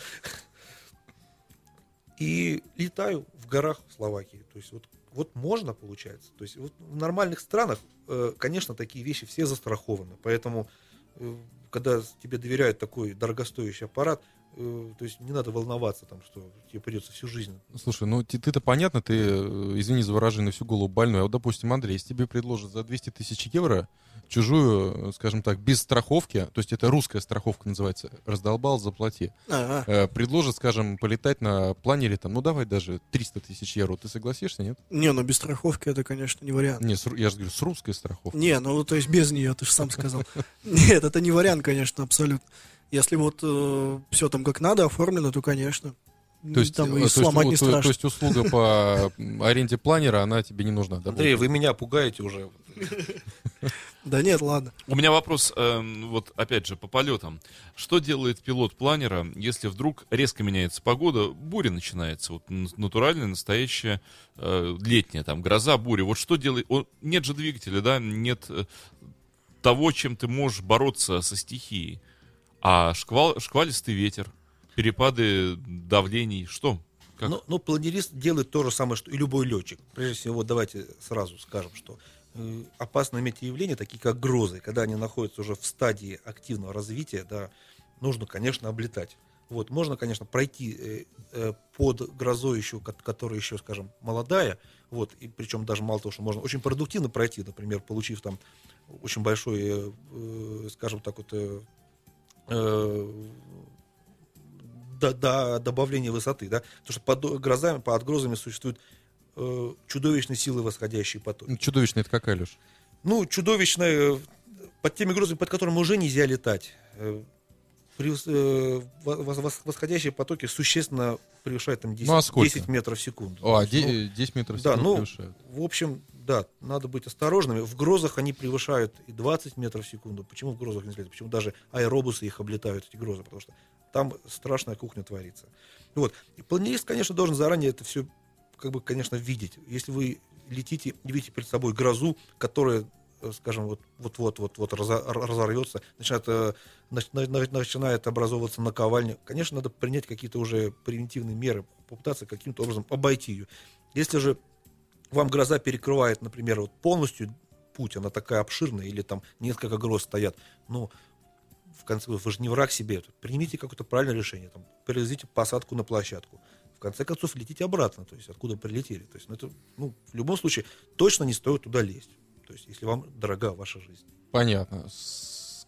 И летаю в горах Словакии. То есть вот, вот можно, получается. То есть вот в нормальных странах, э, конечно, такие вещи все застрахованы. Поэтому, э, когда тебе доверяют такой дорогостоящий аппарат, э, то есть не надо волноваться, там, что тебе придется всю жизнь. Слушай, ну ты- ты-то понятно, ты, э, извини за выражение, на всю голову больной. А вот, допустим, Андрей, если тебе предложат за 200 тысяч евро чужую, э, скажем так, без страховки, то есть это русская страховка называется, раздолбал, заплати, Ага. э, предложат, скажем, полетать на планере, там, ну давай даже 300 тысяч евро, ты согласишься, нет? Не, ну без страховки это, конечно, не вариант. Не, с ру- я же говорю, с русской страховкой. Не, ну то есть без нее, ты же сам сказал. (laughs) Нет, это не вариант, конечно, абсолютно. Если вот все там как надо оформлено, то, конечно. То есть, там э, и то есть, сломать у- не то- то страшно. есть услуга по аренде планера, она тебе не нужна, да? Андрей, вы меня пугаете уже. (laughs) Да нет, ладно. У меня вопрос, эм, вот опять же, по полетам. Что делает пилот планера, если вдруг резко меняется погода, буря начинается, вот натуральная, настоящая, э, летняя, там, гроза, буря. Вот что делает... он- нет же двигателя, да, нет э, того, чем ты можешь бороться со стихией. А шквал, шквалистый ветер, перепады давлений, что? Как? Но, но планерист делает то же самое, что и любой летчик. Прежде всего, давайте сразу скажем, что э, опасные метеоявления, такие как грозы, когда они находятся уже в стадии активного развития, да, нужно, конечно, облетать. Вот, можно, конечно, пройти э, э, под грозой еще, ко- которая еще, скажем, молодая, вот, и причем даже мало того, что можно очень продуктивно пройти, например, получив там очень большой, э, э, скажем так вот, э, до, до добавления высоты, да, потому что под грозами, под грозами существуют э, чудовищные силы восходящие потоки. Ну, Чудовищная это какая, Леш? Ну, чудовищная, э, под теми грозами, под которыми уже нельзя летать. Э, превыс- э, во- вос- восходящие потоки существенно превышают там 10, Ну, а сколько? 10 метров в секунду. О, а То есть, ну, де- 10 метров в да, секунду ну, превышают. в общем, да, надо быть осторожными. В грозах они превышают и 20 метров в секунду. Почему в грозах не летают? Почему даже аэробусы их облетают, эти грозы? Потому что там страшная кухня творится. Вот. И планерист, конечно, должен заранее это все, как бы, конечно, видеть. Если вы летите видите перед собой грозу, которая э, скажем, вот вот вот вот вот разорвется, начинает, э, нач- на- на- начинает образовываться наковальня. Конечно, надо принять какие-то уже превентивные меры, попытаться каким-то образом обойти ее. Если же вам гроза перекрывает, например, вот полностью путь, она такая обширная, или там несколько гроз стоят, ну, в конце концов, вы же не враг себе, примите какое-то правильное решение, там, перевезите посадку на площадку, в конце концов, летите обратно, то есть, откуда прилетели, то есть, ну, это, ну, в любом случае, точно не стоит туда лезть, то есть, если вам дорога ваша жизнь. Понятно.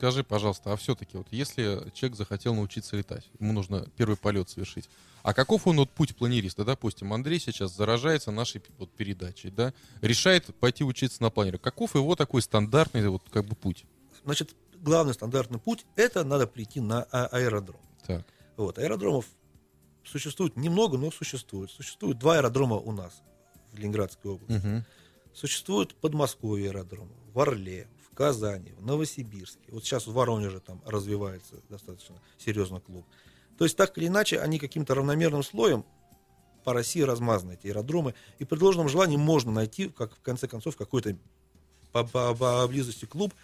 Скажи, пожалуйста, а все-таки, вот если человек захотел научиться летать, ему нужно первый полет совершить, а каков он вот путь планериста? Допустим, Андрей сейчас заражается нашей вот передачей, да, решает пойти учиться на планере. Каков его такой стандартный вот как бы путь? Значит, главный стандартный путь, это надо прийти на а- аэродром. Так. Вот, аэродромов существует немного, но существует. Существует два аэродрома у нас в Ленинградской области. Мгм. Существует Подмосковье аэродром, в Орле, Казани, в Новосибирске. Вот сейчас в Воронеже там развивается достаточно серьезно клуб. То есть так или иначе они каким-то равномерным слоем по России размазаны, эти аэродромы. И при должном желании можно найти, как в конце концов, какой-то по- по- поблизости клуб.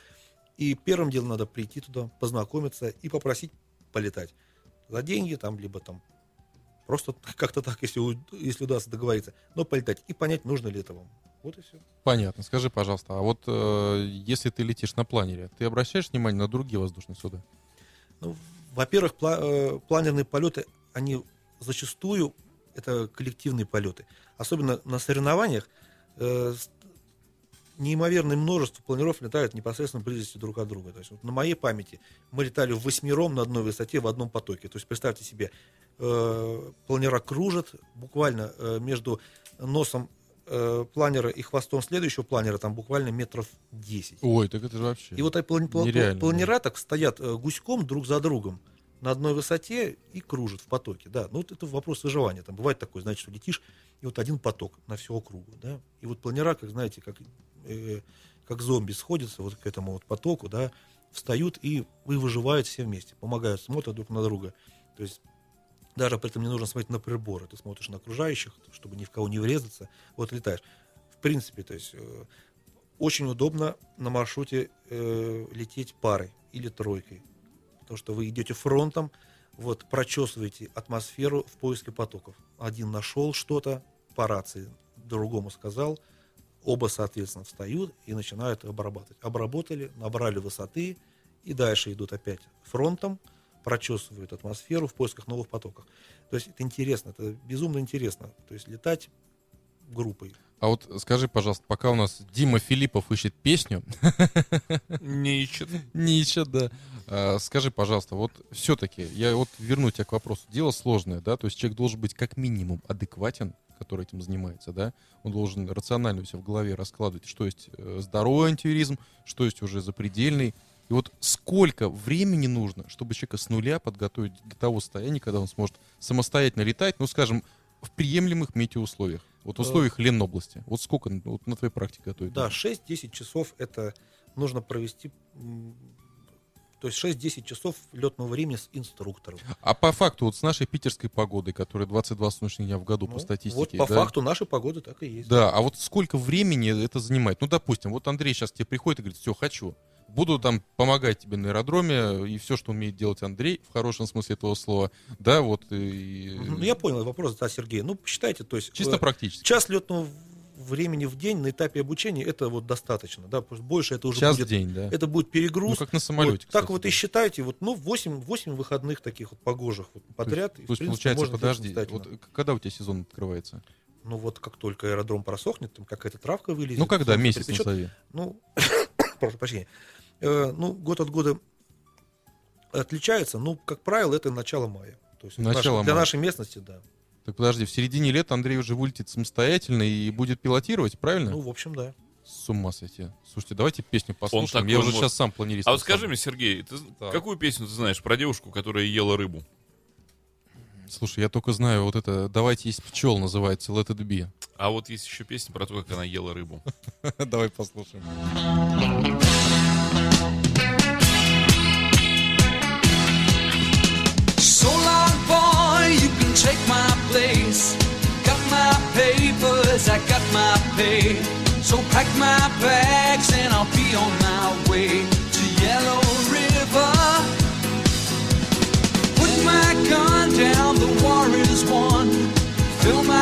И первым делом надо прийти туда, познакомиться и попросить полетать. За деньги, там, либо там просто (laughs) как-то так, если, если удастся договориться, но полетать и понять, нужно ли это вам. Вот и все. Понятно. Скажи, пожалуйста, а вот э, если ты летишь на планере, ты обращаешь внимание на другие воздушные суда? Ну, во-первых, пла- э, планерные полеты, они зачастую это коллективные полеты. Особенно на соревнованиях э, неимоверное множество планеров летают непосредственно близости друг от друга. То есть вот на моей памяти мы летали в восьмером на одной высоте в одном потоке. То есть представьте себе, э, планера кружит буквально э, между носом э, планера и хвостом следующего планера там буквально метров 10. Ой, так это же вообще... И вот эти плани- пла- нереально, планера так стоят э, гуськом друг за другом на одной высоте и кружат в потоке. Да, ну вот это вопрос выживания. Там бывает такое, знаете, что летишь, и вот один поток на всю округу. Да? И вот планера, как знаете, как, э, как зомби сходятся вот к этому вот потоку, да, встают и, и выживают все вместе, помогают, смотрят друг на друга. То есть даже при этом не нужно смотреть на приборы. Ты смотришь на окружающих, чтобы ни в кого не врезаться. Вот летаешь. В принципе, то есть э, очень удобно на маршруте э, лететь парой или тройкой. Потому что вы идете фронтом, вот, прочесываете атмосферу в поиске потоков. Один нашел что-то по рации, другому сказал, оба, соответственно, встают и начинают обрабатывать. Обработали, набрали высоты и дальше идут опять фронтом, прочесывают атмосферу в поисках новых потоков. То есть это интересно, это безумно интересно. То есть летать группой. А вот скажи, пожалуйста, пока у нас Дима Филиппов ищет песню, (laughs) Не ищет. не ищет, да, а, скажи, пожалуйста, вот все-таки, я вот верну тебя к вопросу, дело сложное, да, то есть человек должен быть как минимум адекватен, который этим занимается, да, он должен рационально все в голове раскладывать, что есть э, здоровый антиуризм, что есть уже запредельный, и вот сколько времени нужно, чтобы человека с нуля подготовить до того состояния, когда он сможет самостоятельно летать, ну, скажем, в приемлемых метеоусловиях, вот в условиях Ленобласти. Вот сколько вот на твоей практике готовить? Да, 6-10 часов это нужно провести, то есть 6-10 часов летного времени с инструктором. А по факту, вот с нашей питерской погодой, которая 22 солнечных дня в году по Ну, статистике. вот по да? факту нашей погоды так и есть. Да, а вот сколько времени это занимает? Ну, допустим, вот Андрей сейчас тебе приходит и говорит, все, хочу. Буду там помогать тебе на аэродроме, и все, что умеет делать Андрей, в хорошем смысле этого слова, да, вот, и... Ну, я понял вопрос, да, Сергей. Ну, посчитайте, то есть... Чисто э, практически. Час летного времени в день на этапе обучения это вот достаточно, да, больше это уже Час будет, в день, да. это будет перегруз. Ну, как на самолете, Вот так кстати, вот да. и считайте, вот, ну, 8, 8 выходных таких вот погожих вот подряд. и, в То есть, принципе, получается, подожди, вот когда у тебя сезон открывается? Ну, вот как только аэродром просохнет, там какая-то травка вылезет. Ну, когда? Месяц припечет. назови. Ну, (coughs) прошу прощения. Э, ну, год от года отличается. Ну, как правило, это начало мая. То есть Начало наш- для мая. нашей местности, да. Так подожди, в середине лета Андрей уже вылетит самостоятельно и будет пилотировать, правильно? Ну, в общем, да. С ума сойти. Слушайте, давайте песню послушаем. такой Я уже может. сейчас сам планирист. А вот скажи мне, Сергей, ты какую песню ты знаешь про девушку, которая ела рыбу? Слушай, я только знаю вот это «Давайте есть пчел» называется «Let it be». А вот есть еще песня про то, как она ела рыбу. (laughs) Давай послушаем. My pay. So pack my bags and I'll be on my way to Yellow River. Put my gun down, the war is won. Fill my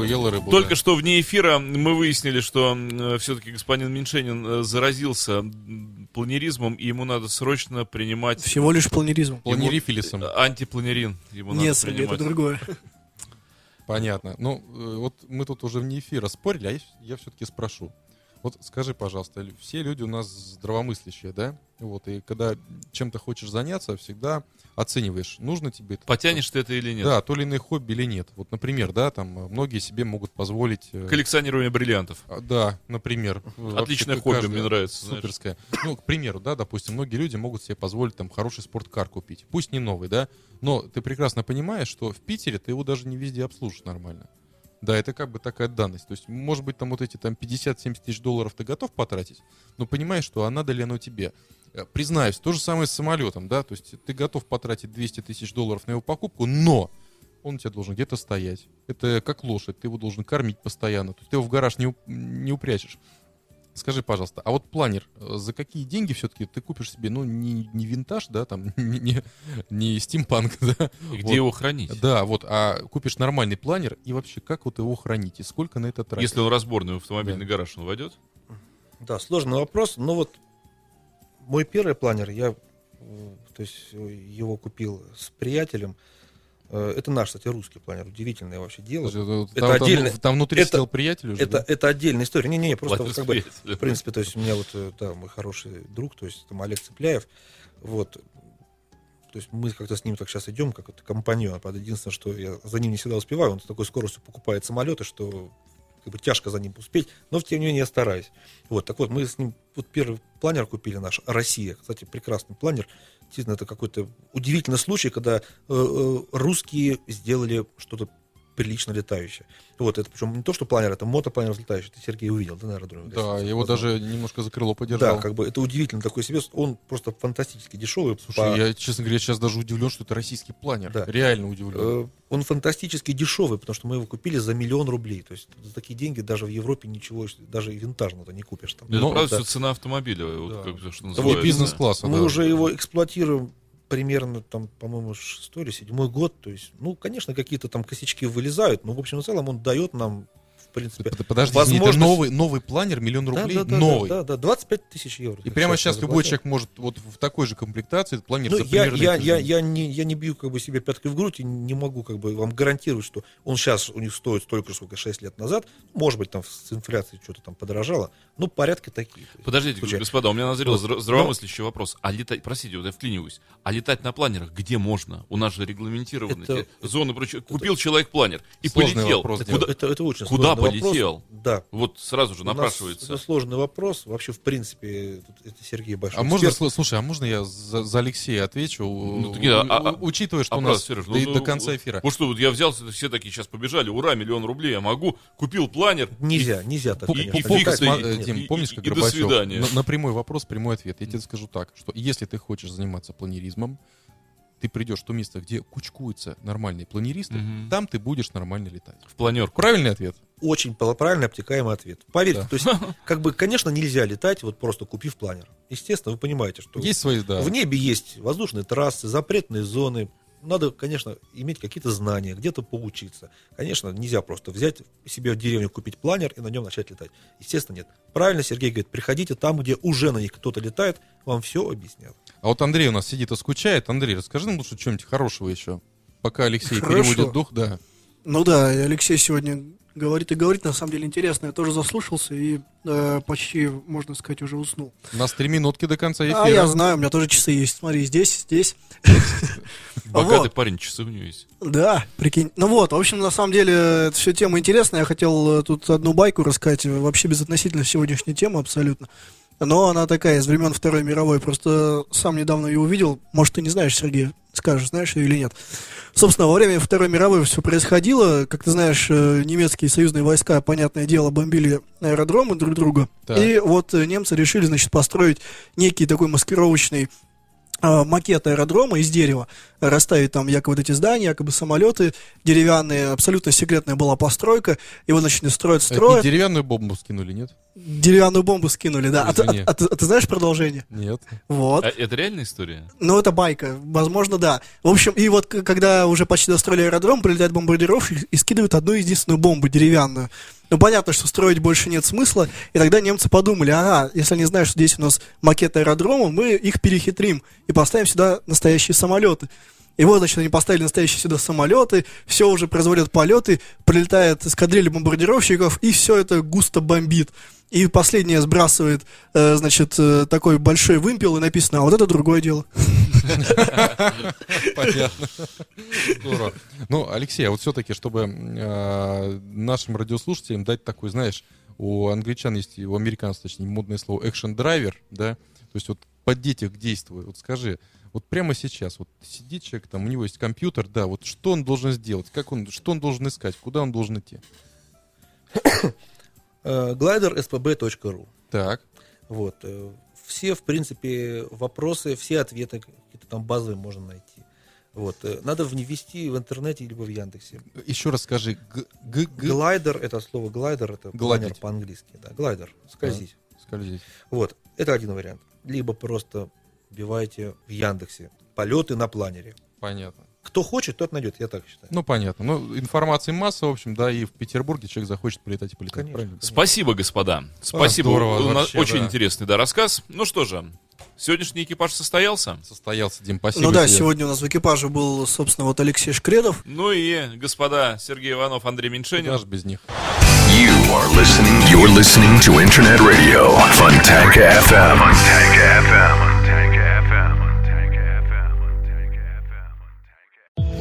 Рыбу, ела рыбу. Только да. что вне эфира мы выяснили, что все-таки господин Меньшенин э, заразился планеризмом, и ему надо срочно принимать Всего лишь планеризм. Планерифилисом. антипланерин. Ему надо Нет, Сергей, это принимать. другое. Понятно. Ну, э, вот мы тут уже вне эфира спорили, а я, все-таки спрошу. Вот скажи, пожалуйста, все люди у нас здравомыслящие, да? Вот, и когда чем-то хочешь заняться, всегда оцениваешь, нужно тебе это. Потянешь ты это или нет? Да, то или иное хобби или нет. Вот, например, да, там э, многие себе могут позволить... э, Коллекционирование бриллиантов. а, Да, например. Вообще Отличное к- хобби, мне нравится, знаешь. Суперское. Ну, к примеру, да, допустим, многие люди могут себе позволить там хороший спорткар купить. Пусть не новый, да, но ты прекрасно понимаешь, что в Питере ты его даже не везде обслужишь нормально. Да, это как бы такая данность. То есть, может быть, там вот эти там 50-70 тысяч долларов ты готов потратить, но понимаешь, что а надо ли оно тебе. Э, Признаюсь, то же самое с самолетом, да, то есть ты готов потратить 200 тысяч долларов на его покупку, но он у тебя должен где-то стоять. Это как лошадь, ты его должен кормить постоянно. То есть ты его в гараж не, не упрячешь. Скажи, пожалуйста, а вот планер, э, за какие деньги все-таки ты купишь себе, ну, не, не винтаж, да, там, (laughs) не, не, не стимпанк, (laughs) да? И где Вот. его хранить? Да, вот, а купишь нормальный планер, и вообще, как вот его хранить, и сколько на это тратить? Если он разборный в автомобильный гараж, он войдет? Да, сложный вопрос. Но вот мой первый планер, я э, то есть, э, его купил с приятелем. Э, Это наш, кстати, русский планер. Удивительное вообще дело. Это- Это там, отдельно- там внутри это- сидел приятель уже, Это, да? это отдельная история. Не-не, просто вот как бы, в принципе, то есть у меня вот, э, да, мой хороший друг, то есть там Олег Цепляев, вот, То есть мы как-то с ним так сейчас идем, как это компаньон. Правда, единственное, что я за ним не всегда успеваю, он с такой скоростью покупает самолеты, что как бы тяжко за ним успеть, но тем не менее я стараюсь. Вот, так вот, мы с ним вот первый планер купили наш, Россия. Кстати, прекрасный планер. Действительно, это какой-то удивительный случай, когда э, э, русские сделали что-то прилично летающее. Вот, это причем не то, что планер, это мотопланер взлетающий. Ты, Сергей, увидел, да, на аэродроме? Да, его даже немножко за крыло подержал. Да, как бы это удивительно такой себе. Он просто фантастически дешевый. Слушай, по- я, честно говоря, сейчас даже удивлен, что это российский планер. Да. Реально удивлен. Э, Он фантастически дешевый, потому что мы его купили за миллион рублей. То есть за такие деньги даже в Европе ничего, даже и винтажного не купишь. Там. Это Ну, правда да. все цена автомобиля, вот Да. как что Вот называется. бизнес-класса, Мы да. уже его эксплуатируем примерно, там, по-моему, шестой или седьмой год. То есть, ну, конечно, какие-то там косячки вылезают, но, в общем и целом, он дает нам, в принципе, Под- Подожди, извини, это возможность- новый, новый планер, миллион Да, рублей, да, да, новый. Да, да, да, 25 тысяч евро. И прямо сейчас любой человек может вот в такой же комплектации этот планер Ну, я, я, я, я, не, я не бью как бы себе пяткой в грудь и не могу как бы вам гарантировать, что он сейчас у них стоит столько сколько 6 лет назад. Может быть, там с инфляцией что-то там подорожало. Ну, порядки такие. Подождите, случай. господа, у меня назрел Вот. здра- здравомыслящий вопрос. А летать, простите, вот я вклиниваюсь, а летать на планерах где можно? У нас же регламентированы Это- зоны прочее. Купил человек планер и Сложный полетел. вопрос, это, Куда, это, это очень куда сложный вопрос. полетел? Да. Вот сразу же У нас напрашивается. Это сложный вопрос. Вообще, в принципе, тут это Сергей большой А можно, эксперт. слушай, а можно я за, за Алексея отвечу, Ну, так а- а- учитывая, что А у нас Сереж, до, ну, до ну, конца эфира. Вот что, вот я взялся, все такие сейчас побежали, ура, миллион рублей, я могу, купил планер. Нельзя, нельзя так, и- конечно. и сма- э, Нет. Дим, И- помнишь, и- как и до Горбачев? свидания. На, на прямой вопрос прямой ответ. Я тебе скажу так, что если ты хочешь заниматься планеризмом, ты придешь в то место, где кучкуются нормальные планеристы, Мгм. там ты будешь нормально летать. В планерку. Правильный ответ? Очень правильный обтекаемый ответ. Поверьте, Да. то есть, (laughs) как бы, конечно, нельзя летать, вот просто купив планер. Естественно, вы понимаете, что Есть свои, да. в небе есть воздушные трассы, запретные зоны. Надо, конечно, иметь какие-то знания, где-то поучиться. Конечно, нельзя просто взять себе в деревню, купить планер и на нем начать летать. Естественно, нет. Правильно Сергей говорит, приходите там, где уже на них кто-то летает, вам все объяснят. А вот Андрей у нас сидит и скучает. Андрей, расскажи нам лучше что-нибудь хорошего еще. Пока Алексей Хорошего? переводит дух, да. Ну да, и Алексей сегодня говорит и говорит, на самом деле интересно. Я тоже заслушался и э, почти, можно сказать, уже уснул. У нас три минутки до конца эфира. А я знаю, у меня тоже часы есть. Смотри, здесь, здесь. (laughs) Богатый Вот. парень, часы у него есть. Да, прикинь. Ну вот, в общем, на самом деле, это все тема интересная. Я хотел э, тут одну байку рассказать, э, вообще безотносительно сегодняшней темы абсолютно. Но она такая, из времен Второй мировой. Просто сам недавно ее увидел. Может, ты не знаешь, Сергей, скажешь, знаешь ее или нет. Собственно, во время Второй мировой все происходило. Как ты знаешь, э, немецкие союзные войска, понятное дело, бомбили аэродромы друг друга. Так. И вот э, немцы решили, значит, построить некий такой маскировочный макет аэродрома из дерева, расставить там якобы вот эти здания, якобы самолеты деревянные, абсолютно секретная была постройка, и вот, значит, строят, Это не строят, деревянную бомбу скинули, нет? деревянную бомбу скинули, да. А а- а а ты знаешь продолжение? Нет. Вот. А это реальная история? Ну, это байка, возможно, да. В общем, и вот когда уже почти достроили аэродром, прилетает бомбардировщик и скидывает одну единственную бомбу деревянную. Ну, понятно, что строить больше нет смысла, и тогда немцы подумали, ага, если они знают, что здесь у нас макет аэродрома, мы их перехитрим и поставим сюда настоящие самолеты. И вот, значит, они поставили настоящие сюда самолеты, все уже производят полеты, прилетает эскадрилья бомбардировщиков, и все это густо бомбит. И последнее сбрасывает, э, значит, э, такой большой вымпел, и написано, а вот это другое дело. Понятно. Здорово. Ну, Алексей, а вот все-таки, чтобы э, нашим радиослушателям дать такой, знаешь, у англичан есть, у американцев, точнее, модное слово экшен драйвер, да, то есть вот поддеть их к действию. Вот скажи, вот прямо сейчас, вот сидит человек, там, у него есть компьютер, да, вот что он должен сделать, как он, что он должен искать, куда он должен идти? (coughs) Э, gliderspb.ru Так, Вот. э, Все, в принципе, вопросы, все ответы какие-то там базовые можно найти. Вот. э, Надо ввести в интернете либо в Яндексе. еще раз скажи, Глайдер, это слово глайдер, это планер по-английски. Да, глайдер, скользить. скользить. Вот, это один вариант. Либо просто вбивайте в Яндексе полеты на планере. Понятно. Кто хочет, тот найдет, я так считаю. Ну, понятно. Ну, информации масса, в общем, да, и в Петербурге человек захочет полетать и полетать. Конечно. Правильно? Спасибо, господа. Спасибо. здорово, У нас вообще, Очень да. интересный, да, рассказ. Ну что же, сегодняшний экипаж состоялся. Состоялся, Дим, спасибо ну да, тебе. сегодня у нас в экипаже был, собственно, вот Алексей Шкредов. Ну и господа Сергей Иванов, Андрей Меньшенин. Ж без них. You are listening. You're listening to Internet Radio. Funtank FM. Funtank FM.